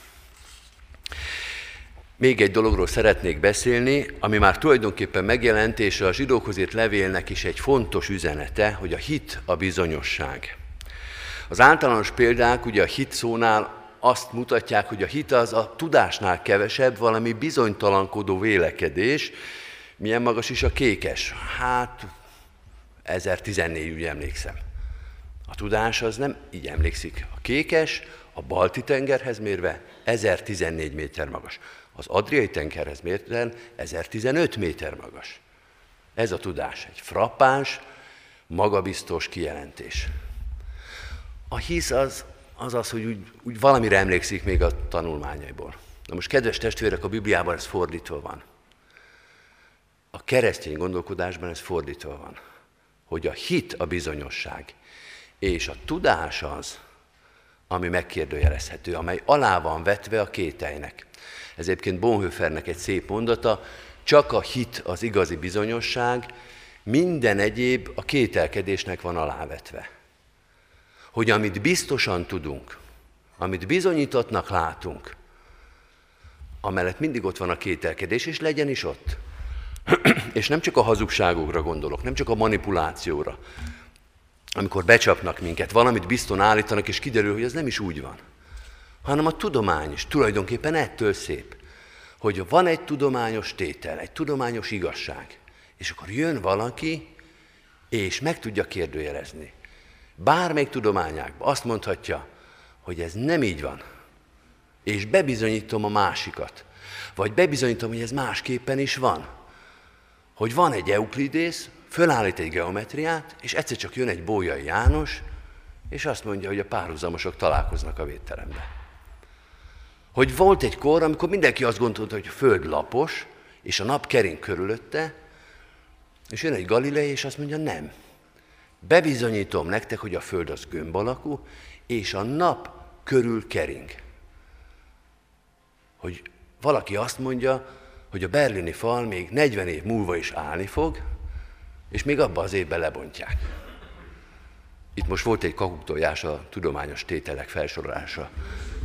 Még egy dologról szeretnék beszélni, ami már tulajdonképpen megjelent, és a zsidókhoz írt levélnek is egy fontos üzenete, hogy a hit a bizonyosság. Az általános példák ugye a hit szónál azt mutatják, hogy a hit az a tudásnál kevesebb, valami bizonytalankodó vélekedés. Milyen magas is a kékes? Hát 1014, úgy emlékszem. A tudás az nem így emlékszik. A kékes a balti tengerhez mérve 1014 méter magas. Az Adriai tengerhez mérten 1015 méter magas. Ez a tudás, egy frappáns, magabiztos kijelentés. A hisz az az, az hogy úgy, úgy valamire emlékszik még a tanulmányaiból. Na most, kedves testvérek, a Bibliában ez fordítva van. A keresztény gondolkodásban ez fordítva van. Hogy a hit a bizonyosság, és a tudás az, ami megkérdőjelezhető, amely alá van vetve a kételynek. Ez egyébként Bonhoeffernek egy szép mondata, csak a hit az igazi bizonyosság, minden egyéb a kételkedésnek van alávetve. Hogy amit biztosan tudunk, amit bizonyítottnak látunk, amellett mindig ott van a kételkedés, és legyen is ott. és nem csak a hazugságokra gondolok, nem csak a manipulációra, amikor becsapnak minket, valamit bizton állítanak, és kiderül, hogy ez nem is úgy van. Hanem a tudomány is tulajdonképpen ettől szép, hogy van egy tudományos tétel, egy tudományos igazság, és akkor jön valaki, és meg tudja kérdőjelezni. bármelyik tudományákban azt mondhatja, hogy ez nem így van, és bebizonyítom a másikat, vagy bebizonyítom, hogy ez másképpen is van. Hogy van egy Euklidész, fölállít egy geometriát, és egyszer csak jön egy Bójai János, és azt mondja, hogy a párhuzamosok találkoznak a védteremben. Hogy volt egy kor, amikor mindenki azt gondolta, hogy a föld lapos, és a nap kering körülötte, és jön egy Galilei, és azt mondja, nem. Bebizonyítom nektek, hogy a föld az gömb alakú, és a nap körül kering. Hogy valaki azt mondja, hogy a berlini fal még 40 év múlva is állni fog, és még abban az évben lebontják. Itt most volt egy kakuktojás a tudományos tételek felsorolása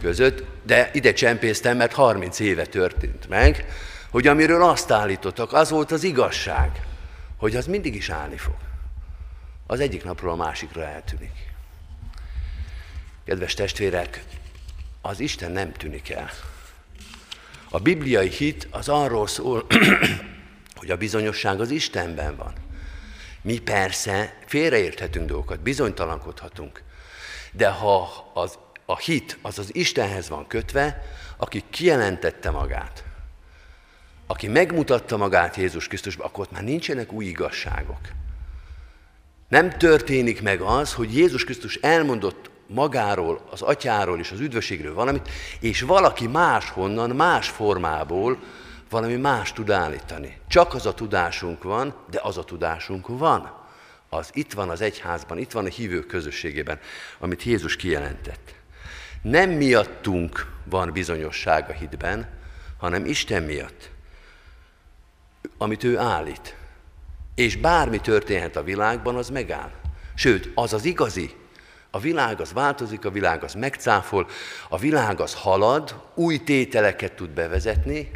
között, de ide csempésztem, mert 30 éve történt meg, hogy amiről azt állítottak, az volt az igazság, hogy az mindig is állni fog. Az egyik napról a másikra eltűnik. Kedves testvérek, az Isten nem tűnik el. A bibliai hit az arról szól, hogy a bizonyosság az Istenben van. Mi persze félreérthetünk dolgokat, bizonytalankodhatunk, de ha az, a hit az az Istenhez van kötve, aki kijelentette magát, aki megmutatta magát Jézus Krisztusban, akkor ott már nincsenek új igazságok. Nem történik meg az, hogy Jézus Krisztus elmondott magáról, az atyáról és az üdvösségről valamit, és valaki máshonnan, más formából valami más tud állítani. Csak az a tudásunk van, de az a tudásunk van. Az itt van az egyházban, itt van a hívők közösségében, amit Jézus kijelentett. Nem miattunk van bizonyosság a hitben, hanem Isten miatt, amit ő állít. És bármi történhet a világban, az megáll. Sőt, az az igazi. A világ az változik, a világ az megcáfol, a világ az halad, új tételeket tud bevezetni,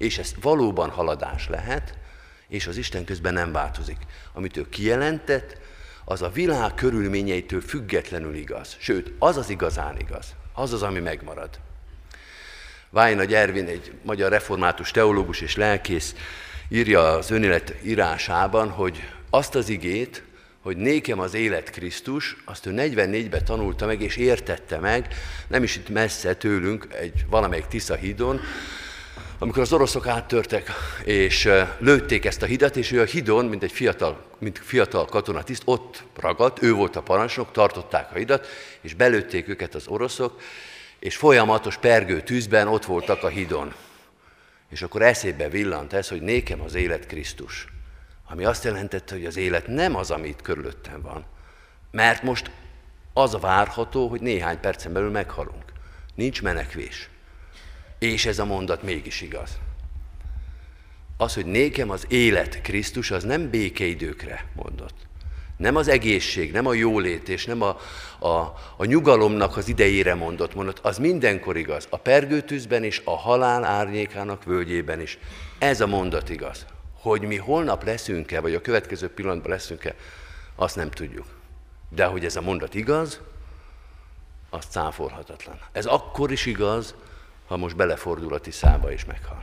és ez valóban haladás lehet, és az Isten közben nem változik. Amit ő kijelentett, az a világ körülményeitől függetlenül igaz. Sőt, az az igazán igaz. Az az, ami megmarad. Vájna Ervin, egy magyar református teológus és lelkész, írja az önélet írásában, hogy azt az igét, hogy nékem az élet Krisztus, azt ő 44-ben tanulta meg és értette meg, nem is itt messze tőlünk, egy valamelyik Tisza hídon, amikor az oroszok áttörtek, és lőtték ezt a hidat, és ő a hidon, mint egy fiatal, mint fiatal katonatiszt, ott ragadt, ő volt a parancsnok, tartották a hidat, és belőtték őket az oroszok, és folyamatos pergő tűzben ott voltak a hidon. És akkor eszébe villant ez, hogy nékem az élet Krisztus. Ami azt jelentette, hogy az élet nem az, ami itt körülöttem van. Mert most az a várható, hogy néhány percen belül meghalunk. Nincs menekvés. És ez a mondat mégis igaz. Az, hogy nékem az élet Krisztus, az nem békeidőkre mondott. Nem az egészség, nem a jólét és nem a, a, a nyugalomnak az idejére mondott mondat, az mindenkor igaz. A pergőtűzben és a halál árnyékának völgyében is. Ez a mondat igaz. Hogy mi holnap leszünk-e, vagy a következő pillanatban leszünk-e, azt nem tudjuk. De hogy ez a mondat igaz, az cáfolhatatlan. Ez akkor is igaz, ha most belefordul a Tiszába és meghal.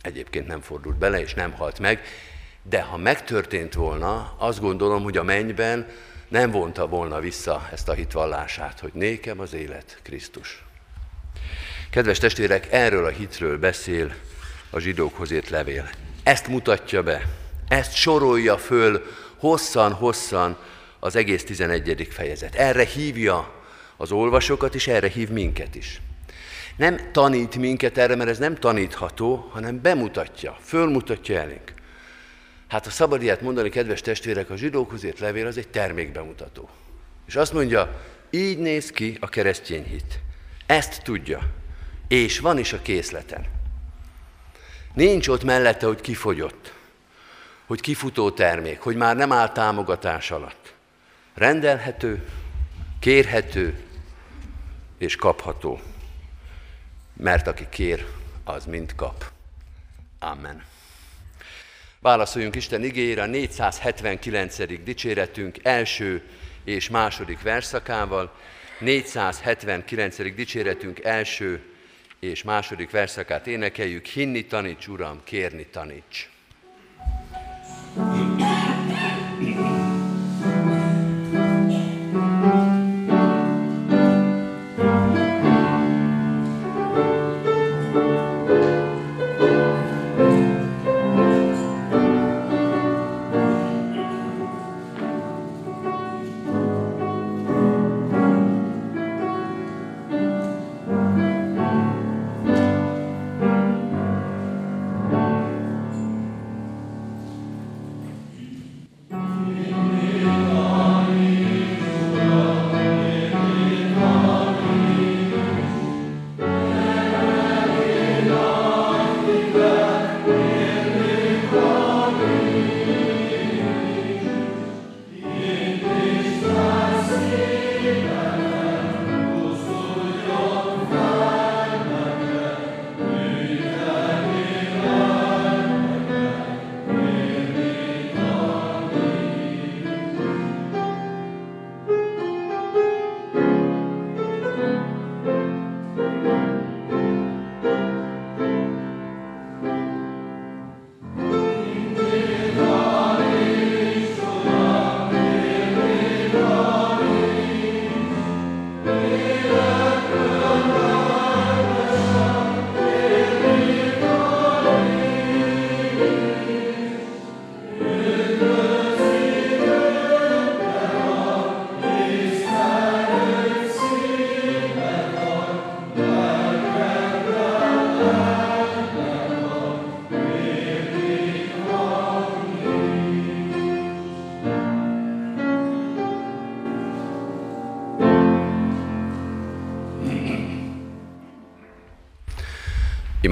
Egyébként nem fordult bele, és nem halt meg, de ha megtörtént volna, azt gondolom, hogy a mennyben nem vonta volna vissza ezt a hitvallását, hogy nékem az élet Krisztus. Kedves testvérek, erről a hitről beszél a zsidókhoz írt levél. Ezt mutatja be, ezt sorolja föl hosszan-hosszan az egész 11. fejezet. Erre hívja az olvasókat, és erre hív minket is. Nem tanít minket erre, mert ez nem tanítható, hanem bemutatja, fölmutatja elénk. Hát a szabad ilyet mondani, kedves testvérek, a zsidókhoz írt levél az egy termékbemutató. És azt mondja, így néz ki a keresztény hit. Ezt tudja. És van is a készleten. Nincs ott mellette, hogy kifogyott, hogy kifutó termék, hogy már nem áll támogatás alatt. Rendelhető, kérhető és kapható. Mert aki kér, az mind kap. Amen. Válaszoljunk Isten igényére a 479. dicséretünk első és második verszakával. 479. dicséretünk első és második verszakát énekeljük. Hinni taníts, Uram, kérni taníts. thank you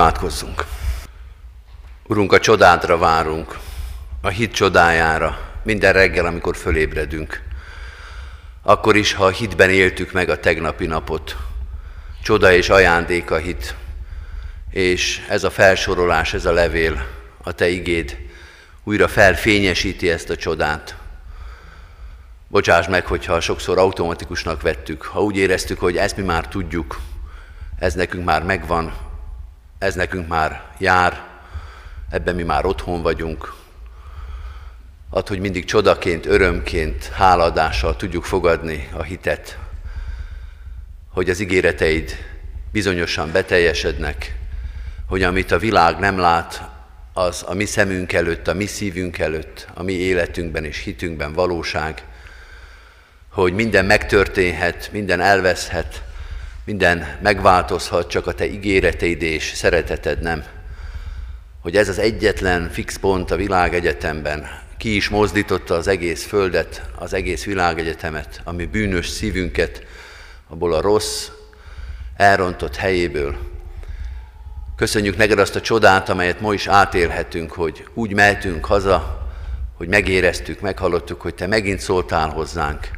Imádkozzunk! Urunk, a csodádra várunk, a hit csodájára, minden reggel, amikor fölébredünk. Akkor is, ha a hitben éltük meg a tegnapi napot. Csoda és ajándék a hit. És ez a felsorolás, ez a levél, a Te igéd újra felfényesíti ezt a csodát. Bocsáss meg, hogyha sokszor automatikusnak vettük, ha úgy éreztük, hogy ezt mi már tudjuk, ez nekünk már megvan, ez nekünk már jár, ebben mi már otthon vagyunk. Ad, hogy mindig csodaként, örömként, háladással tudjuk fogadni a hitet, hogy az ígéreteid bizonyosan beteljesednek, hogy amit a világ nem lát, az a mi szemünk előtt, a mi szívünk előtt, a mi életünkben és hitünkben valóság, hogy minden megtörténhet, minden elveszhet, minden megváltozhat, csak a te ígéreteid és szereteted nem. Hogy ez az egyetlen fix pont a világegyetemben ki is mozdította az egész földet, az egész világegyetemet, ami bűnös szívünket, abból a rossz, elrontott helyéből. Köszönjük neked azt a csodát, amelyet ma is átélhetünk, hogy úgy mehetünk haza, hogy megéreztük, meghallottuk, hogy te megint szóltál hozzánk.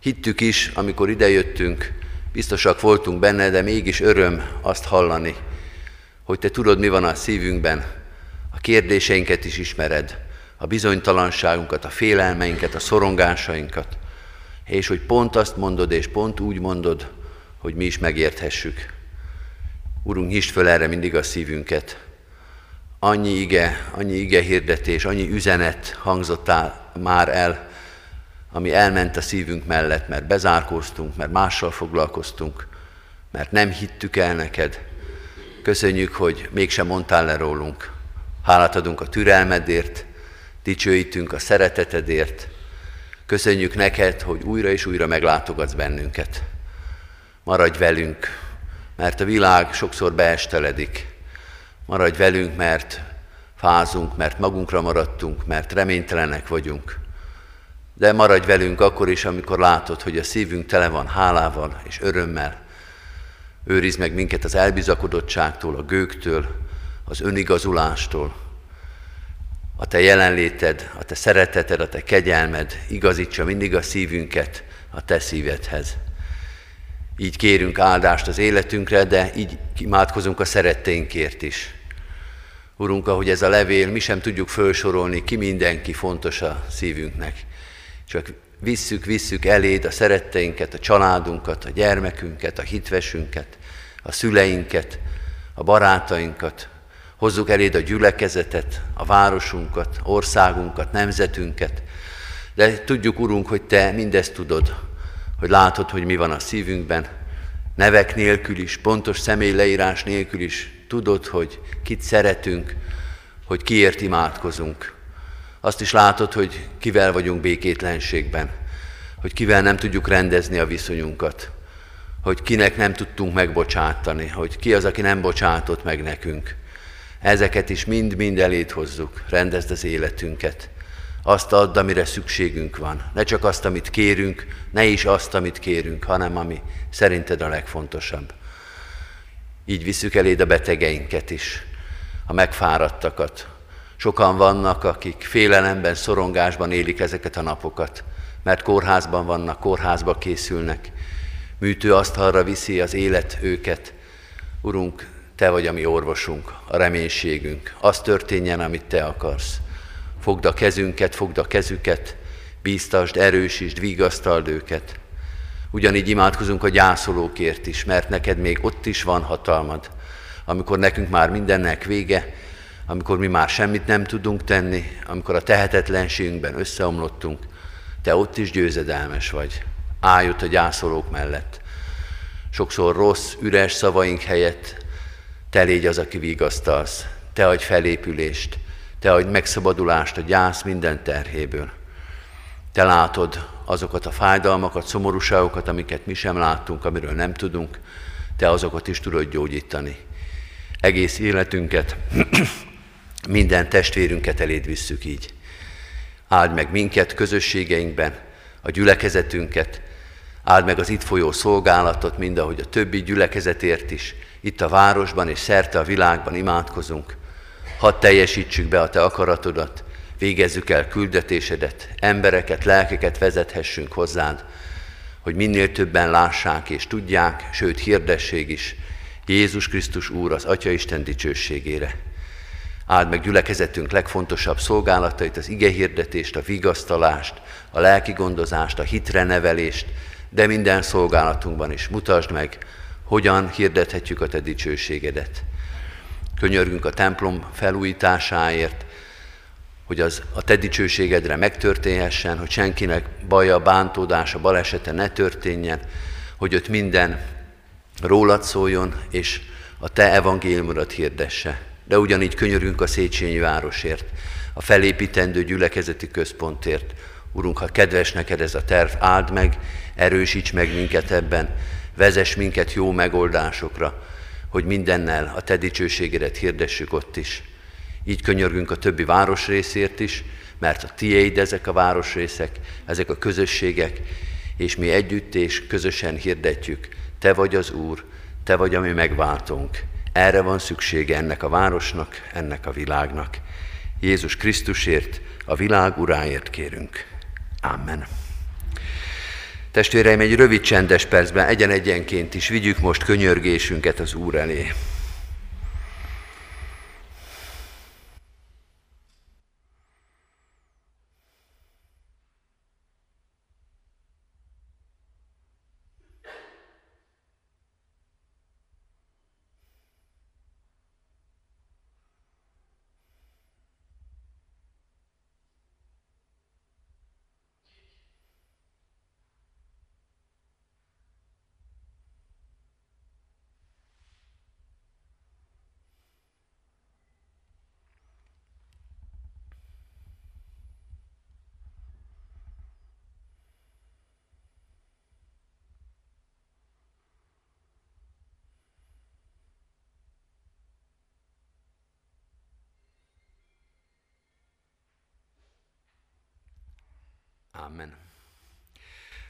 Hittük is, amikor idejöttünk, biztosak voltunk benne, de mégis öröm azt hallani, hogy te tudod, mi van a szívünkben, a kérdéseinket is ismered, a bizonytalanságunkat, a félelmeinket, a szorongásainkat, és hogy pont azt mondod, és pont úgy mondod, hogy mi is megérthessük. Urunk, nyisd föl erre mindig a szívünket. Annyi ige, annyi ige hirdetés, annyi üzenet hangzott már el, ami elment a szívünk mellett, mert bezárkóztunk, mert mással foglalkoztunk, mert nem hittük el neked. Köszönjük, hogy mégsem mondtál le rólunk. Hálát adunk a türelmedért, dicsőítünk a szeretetedért. Köszönjük neked, hogy újra és újra meglátogatsz bennünket. Maradj velünk, mert a világ sokszor beesteledik. Maradj velünk, mert fázunk, mert magunkra maradtunk, mert reménytelenek vagyunk. De maradj velünk akkor is, amikor látod, hogy a szívünk tele van hálával és örömmel. Őrizd meg minket az elbizakodottságtól, a gőktől, az önigazulástól. A te jelenléted, a te szereteted, a te kegyelmed igazítsa mindig a szívünket a te szívedhez. Így kérünk áldást az életünkre, de így imádkozunk a szeretteinkért is. Urunk, ahogy ez a levél, mi sem tudjuk felsorolni, ki mindenki fontos a szívünknek. Csak visszük, visszük eléd a szeretteinket, a családunkat, a gyermekünket, a hitvesünket, a szüleinket, a barátainkat, hozzuk eléd a gyülekezetet, a városunkat, országunkat, nemzetünket, de tudjuk, Urunk, hogy Te mindezt tudod, hogy látod, hogy mi van a szívünkben, nevek nélkül is, pontos személyleírás nélkül is tudod, hogy kit szeretünk, hogy kiért imádkozunk. Azt is látod, hogy kivel vagyunk békétlenségben, hogy kivel nem tudjuk rendezni a viszonyunkat, hogy kinek nem tudtunk megbocsátani, hogy ki az, aki nem bocsátott meg nekünk. Ezeket is mind-mind elét hozzuk, rendezd az életünket. Azt add, amire szükségünk van. Ne csak azt, amit kérünk, ne is azt, amit kérünk, hanem ami szerinted a legfontosabb. Így visszük eléd a betegeinket is, a megfáradtakat, Sokan vannak, akik félelemben, szorongásban élik ezeket a napokat, mert kórházban vannak, kórházba készülnek. Műtő asztalra viszi az élet őket. Urunk, Te vagy a mi orvosunk, a reménységünk. Az történjen, amit Te akarsz. Fogd a kezünket, fogd a kezüket, bíztasd, erősítsd, vigasztald őket. Ugyanígy imádkozunk a gyászolókért is, mert neked még ott is van hatalmad. Amikor nekünk már mindennek vége, amikor mi már semmit nem tudunk tenni, amikor a tehetetlenségünkben összeomlottunk, te ott is győzedelmes vagy. Állj ott a gyászolók mellett. Sokszor rossz, üres szavaink helyett te légy az, aki vigasztalsz. Te adj felépülést, te adj megszabadulást a gyász minden terhéből. Te látod azokat a fájdalmakat, szomorúságokat, amiket mi sem láttunk, amiről nem tudunk, te azokat is tudod gyógyítani. Egész életünket minden testvérünket eléd visszük így. Áld meg minket közösségeinkben, a gyülekezetünket, áld meg az itt folyó szolgálatot, mind ahogy a többi gyülekezetért is, itt a városban és szerte a világban imádkozunk. Hadd teljesítsük be a Te akaratodat, végezzük el küldetésedet, embereket, lelkeket vezethessünk hozzád, hogy minél többen lássák és tudják, sőt hirdesség is, Jézus Krisztus Úr az Atya Isten dicsőségére. Áld meg gyülekezetünk legfontosabb szolgálatait, az igehirdetést, a vigasztalást, a lelki gondozást, a hitre nevelést, de minden szolgálatunkban is mutasd meg, hogyan hirdethetjük a Te dicsőségedet. Könyörgünk a templom felújításáért, hogy az a Te dicsőségedre megtörténhessen, hogy senkinek baja, bántódása, balesete ne történjen, hogy ott minden rólad szóljon, és a Te evangéliumodat hirdesse. De ugyanígy könyörünk a Széchenyi városért, a felépítendő gyülekezeti központért. Urunk, ha kedves neked ez a terv, áld meg, erősíts meg minket ebben, vezess minket jó megoldásokra, hogy mindennel a Te dicsőségedet hirdessük ott is. Így könyörgünk a többi városrészért is, mert a tiéd ezek a városrészek, ezek a közösségek, és mi együtt és közösen hirdetjük, Te vagy az Úr, Te vagy a mi megváltónk. Erre van szüksége ennek a városnak, ennek a világnak. Jézus Krisztusért, a világ uráért kérünk. Amen. Testvéreim, egy rövid csendes percben egyen-egyenként is vigyük most könyörgésünket az Úr elé. Amen.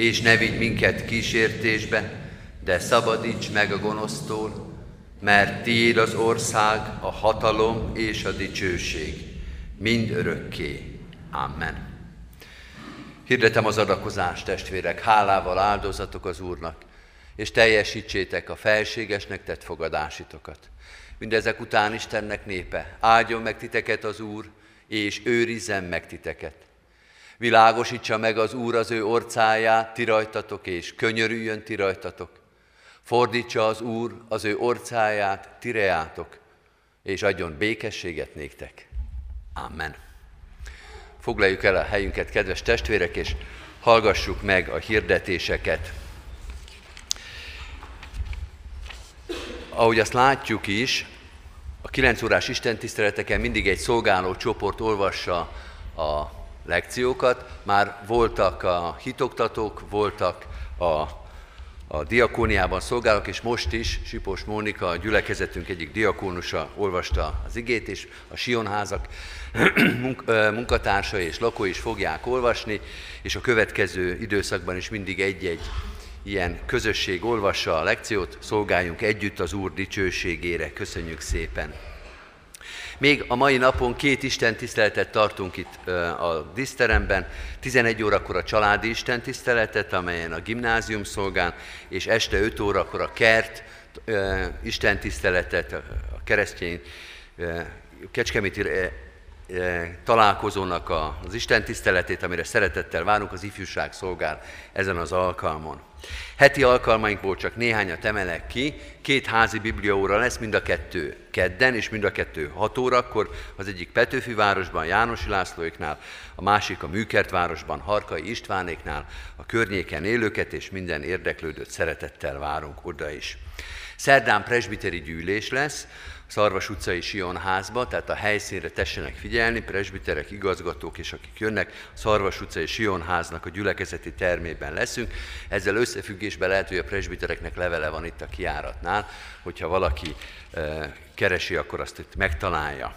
és ne vigy minket kísértésbe, de szabadíts meg a gonosztól, mert tiéd az ország, a hatalom és a dicsőség, mind örökké. Amen. Hirdetem az adakozást, testvérek, hálával áldozatok az Úrnak, és teljesítsétek a felségesnek tett fogadásitokat. Mindezek után Istennek népe, áldjon meg titeket az Úr, és őrizzen meg titeket. Világosítsa meg az Úr az ő orcáját, ti rajtatok, és könyörüljön ti rajtatok. Fordítsa az Úr az ő orcáját, ti reátok, és adjon békességet néktek. Amen. Foglaljuk el a helyünket, kedves testvérek, és hallgassuk meg a hirdetéseket. Ahogy azt látjuk is, a 9 órás istentiszteleteken mindig egy szolgáló csoport olvassa a lekciókat, már voltak a hitoktatók, voltak a, a diakóniában szolgálók, és most is Sipos Mónika, a gyülekezetünk egyik diakónusa olvasta az igét, és a Sionházak munkatársai és lakói is fogják olvasni, és a következő időszakban is mindig egy-egy ilyen közösség olvassa a lekciót, szolgáljunk együtt az Úr dicsőségére. Köszönjük szépen! Még a mai napon két Isten tiszteletet tartunk itt a diszteremben. 11 órakor a családi Isten tiszteletet, amelyen a gimnázium szolgál, és este 5 órakor a kert Isten tiszteletet, a keresztény Kecskeméti találkozónak az Isten tiszteletét, amire szeretettel várunk, az ifjúság szolgál ezen az alkalmon. Heti alkalmainkból csak néhányat emelek ki, két házi bibliaóra lesz, mind a kettő kedden, és mind a kettő 6 órakor, az egyik Petőfi városban, Jánosi Lászlóiknál, a másik a Műkert városban, Harkai Istvánéknál, a környéken élőket és minden érdeklődőt szeretettel várunk oda is. Szerdán presbiteri gyűlés lesz, Szarvas utcai Sion házba, tehát a helyszínre tessenek figyelni, presbiterek, igazgatók és akik jönnek, Szarvas utcai Sion háznak a gyülekezeti termében leszünk. Ezzel összefüggésben lehet, hogy a presbitereknek levele van itt a kiáratnál, hogyha valaki e, keresi, akkor azt itt megtalálja.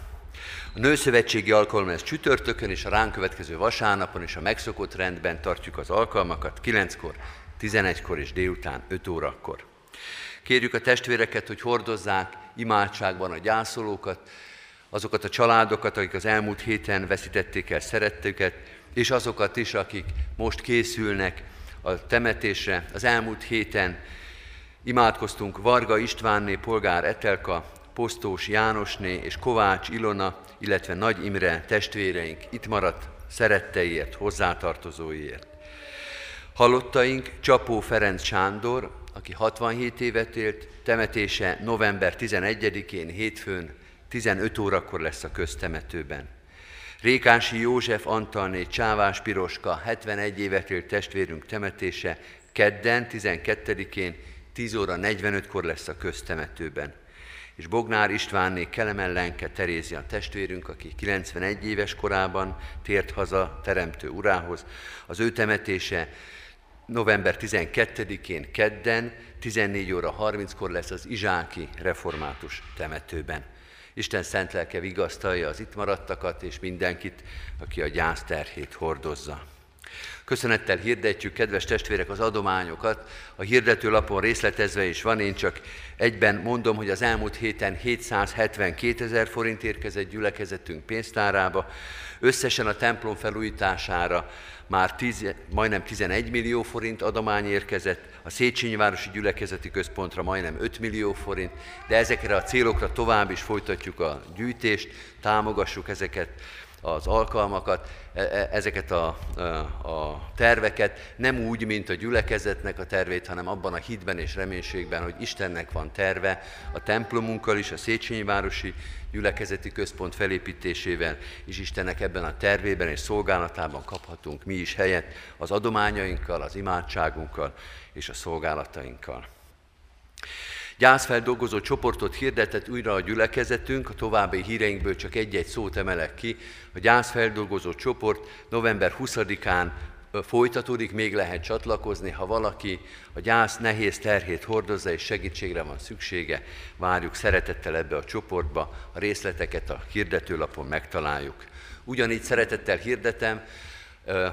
A Nőszövetségi alkalom ez csütörtökön és a ránk következő vasárnapon és a megszokott rendben tartjuk az alkalmakat 9-kor, 11-kor és délután 5 órakor. Kérjük a testvéreket, hogy hordozzák imádságban a gyászolókat, azokat a családokat, akik az elmúlt héten veszítették el szerettüket, és azokat is, akik most készülnek a temetésre. Az elmúlt héten imádkoztunk Varga Istvánné, Polgár Etelka, Posztós Jánosné és Kovács Ilona, illetve Nagy Imre testvéreink itt maradt szeretteiért, hozzátartozóiért. Halottaink Csapó Ferenc Sándor, aki 67 évet élt, temetése november 11-én, hétfőn 15 órakor lesz a köztemetőben. Rékási József Antalné Csávás Piroska, 71 évet élt testvérünk temetése kedden, 12-én, 10 óra 45-kor lesz a köztemetőben. És Bognár Istvánné Kelemellenke Terézia testvérünk, aki 91 éves korában tért haza Teremtő urához. Az ő temetése november 12-én kedden, 14 óra 30-kor lesz az Izsáki Református temetőben. Isten szent lelke vigasztalja az itt maradtakat és mindenkit, aki a gyászterhét hordozza. Köszönettel hirdetjük, kedves testvérek, az adományokat. A hirdetőlapon részletezve is van, én csak egyben mondom, hogy az elmúlt héten 772 ezer forint érkezett gyülekezetünk pénztárába, összesen a templom felújítására már 10, majdnem 11 millió forint adomány érkezett, a Széchenyi Városi Gyülekezeti Központra majdnem 5 millió forint, de ezekre a célokra tovább is folytatjuk a gyűjtést, támogassuk ezeket az alkalmakat, e, e, ezeket a, a terveket, nem úgy, mint a gyülekezetnek a tervét, hanem abban a hitben és reménységben, hogy Istennek van terve a templomunkkal is, a Széchenyi Városi Gyülekezeti Központ felépítésével, és Istennek ebben a tervében és szolgálatában kaphatunk mi is helyet az adományainkkal, az imádságunkkal és a szolgálatainkkal. Gyászfeldolgozó csoportot hirdetett újra a gyülekezetünk, a további híreinkből csak egy-egy szót emelek ki. A gyászfeldolgozó csoport november 20-án folytatódik, még lehet csatlakozni, ha valaki a gyász nehéz terhét hordozza és segítségre van szüksége, várjuk szeretettel ebbe a csoportba, a részleteket a hirdetőlapon megtaláljuk. Ugyanígy szeretettel hirdetem,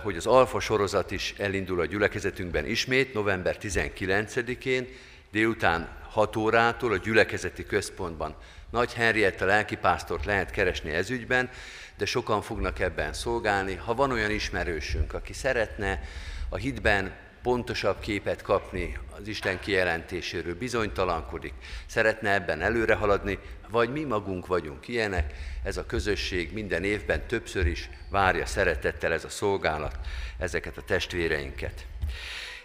hogy az Alfa sorozat is elindul a gyülekezetünkben ismét, november 19-én, délután 6 órától a gyülekezeti központban. Nagy Henrietta lelkipásztort lehet keresni ezügyben, de sokan fognak ebben szolgálni. Ha van olyan ismerősünk, aki szeretne a hitben pontosabb képet kapni az Isten kijelentéséről, bizonytalankodik, szeretne ebben előre haladni, vagy mi magunk vagyunk ilyenek, ez a közösség minden évben többször is várja szeretettel ez a szolgálat, ezeket a testvéreinket.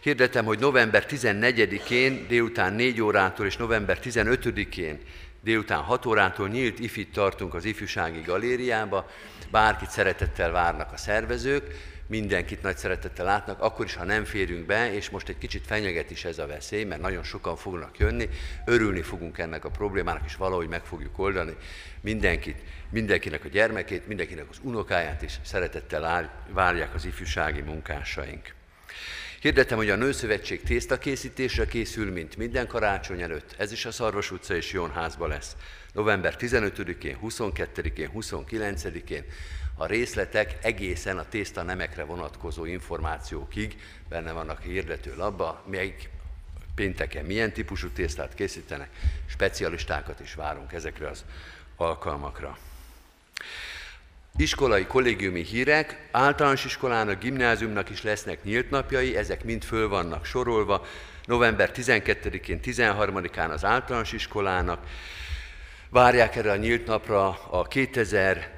Hirdetem, hogy november 14-én délután 4 órától és november 15-én délután 6 órától nyílt ifit tartunk az ifjúsági galériába, bárkit szeretettel várnak a szervezők, mindenkit nagy szeretettel látnak, akkor is, ha nem férünk be, és most egy kicsit fenyeget is ez a veszély, mert nagyon sokan fognak jönni, örülni fogunk ennek a problémának, és valahogy meg fogjuk oldani. Mindenkit, mindenkinek a gyermekét, mindenkinek az unokáját is szeretettel várják az ifjúsági munkásaink. Hirdetem, hogy a Nőszövetség tésztakészítésre készül, mint minden karácsony előtt. Ez is a Szarvas utca és Jónházba lesz. November 15-én, 22-én, 29-én a részletek egészen a tészta nemekre vonatkozó információkig benne vannak a hirdető labba, még pénteken milyen típusú tésztát készítenek, specialistákat is várunk ezekre az alkalmakra. Iskolai kollégiumi hírek, általános iskolának, gimnáziumnak is lesznek nyílt napjai, ezek mind föl vannak sorolva. November 12-én, 13-án az általános iskolának. Várják erre a nyílt napra a 2000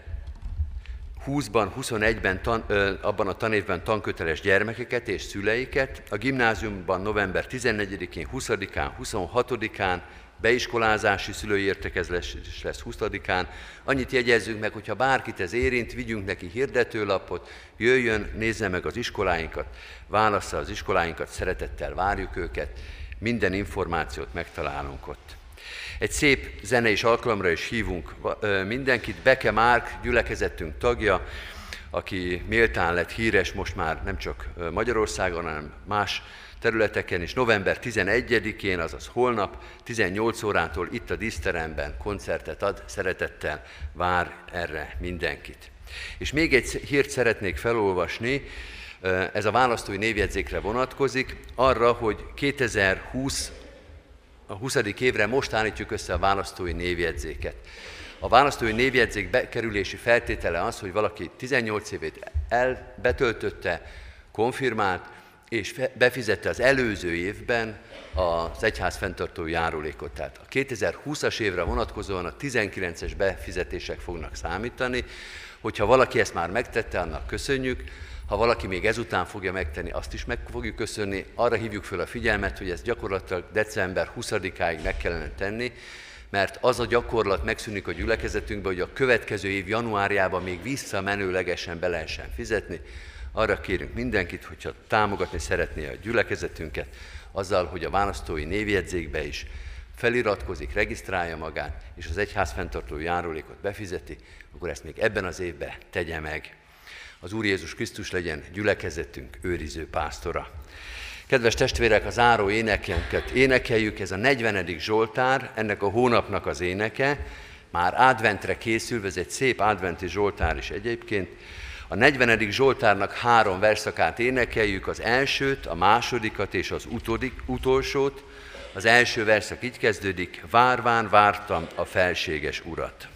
20-ban, 21-ben tan, ö, abban a tanévben tanköteles gyermekeket és szüleiket, a gimnáziumban november 14-én, 20-án, 26-án, beiskolázási szülői értekezés lesz 20-án. Annyit jegyezzünk meg, hogyha bárkit ez érint, vigyünk neki hirdetőlapot, jöjjön, nézze meg az iskoláinkat, válassza az iskoláinkat, szeretettel várjuk őket, minden információt megtalálunk ott. Egy szép zenei alkalomra is hívunk mindenkit. Beke Márk, gyülekezettünk tagja, aki méltán lett híres most már nem csak Magyarországon, hanem más területeken is. November 11-én, azaz holnap 18 órától itt a díszteremben koncertet ad, szeretettel vár erre mindenkit. És még egy hírt szeretnék felolvasni, ez a választói névjegyzékre vonatkozik, arra, hogy 2020 a 20. évre most állítjuk össze a választói névjegyzéket. A választói névjegyzék bekerülési feltétele az, hogy valaki 18 évét elbetöltötte, konfirmált, és befizette az előző évben az egyház fenntartó járulékot. Tehát a 2020-as évre vonatkozóan a 19-es befizetések fognak számítani. Hogyha valaki ezt már megtette, annak köszönjük, ha valaki még ezután fogja megtenni, azt is meg fogjuk köszönni. Arra hívjuk fel a figyelmet, hogy ezt gyakorlatilag december 20-áig meg kellene tenni, mert az a gyakorlat megszűnik a gyülekezetünkben, hogy a következő év januárjában még visszamenőlegesen be lehessen fizetni. Arra kérünk mindenkit, hogyha támogatni szeretné a gyülekezetünket, azzal, hogy a választói névjegyzékbe is feliratkozik, regisztrálja magát, és az egyház fenntartó járulékot befizeti, akkor ezt még ebben az évben tegye meg az Úr Jézus Krisztus legyen gyülekezetünk őriző pásztora. Kedves testvérek, az áró énekenket énekeljük, ez a 40. Zsoltár, ennek a hónapnak az éneke, már adventre készül, ez egy szép adventi Zsoltár is egyébként. A 40. Zsoltárnak három verszakát énekeljük, az elsőt, a másodikat és az utodik, utolsót. Az első verszak így kezdődik, várván vártam a felséges urat.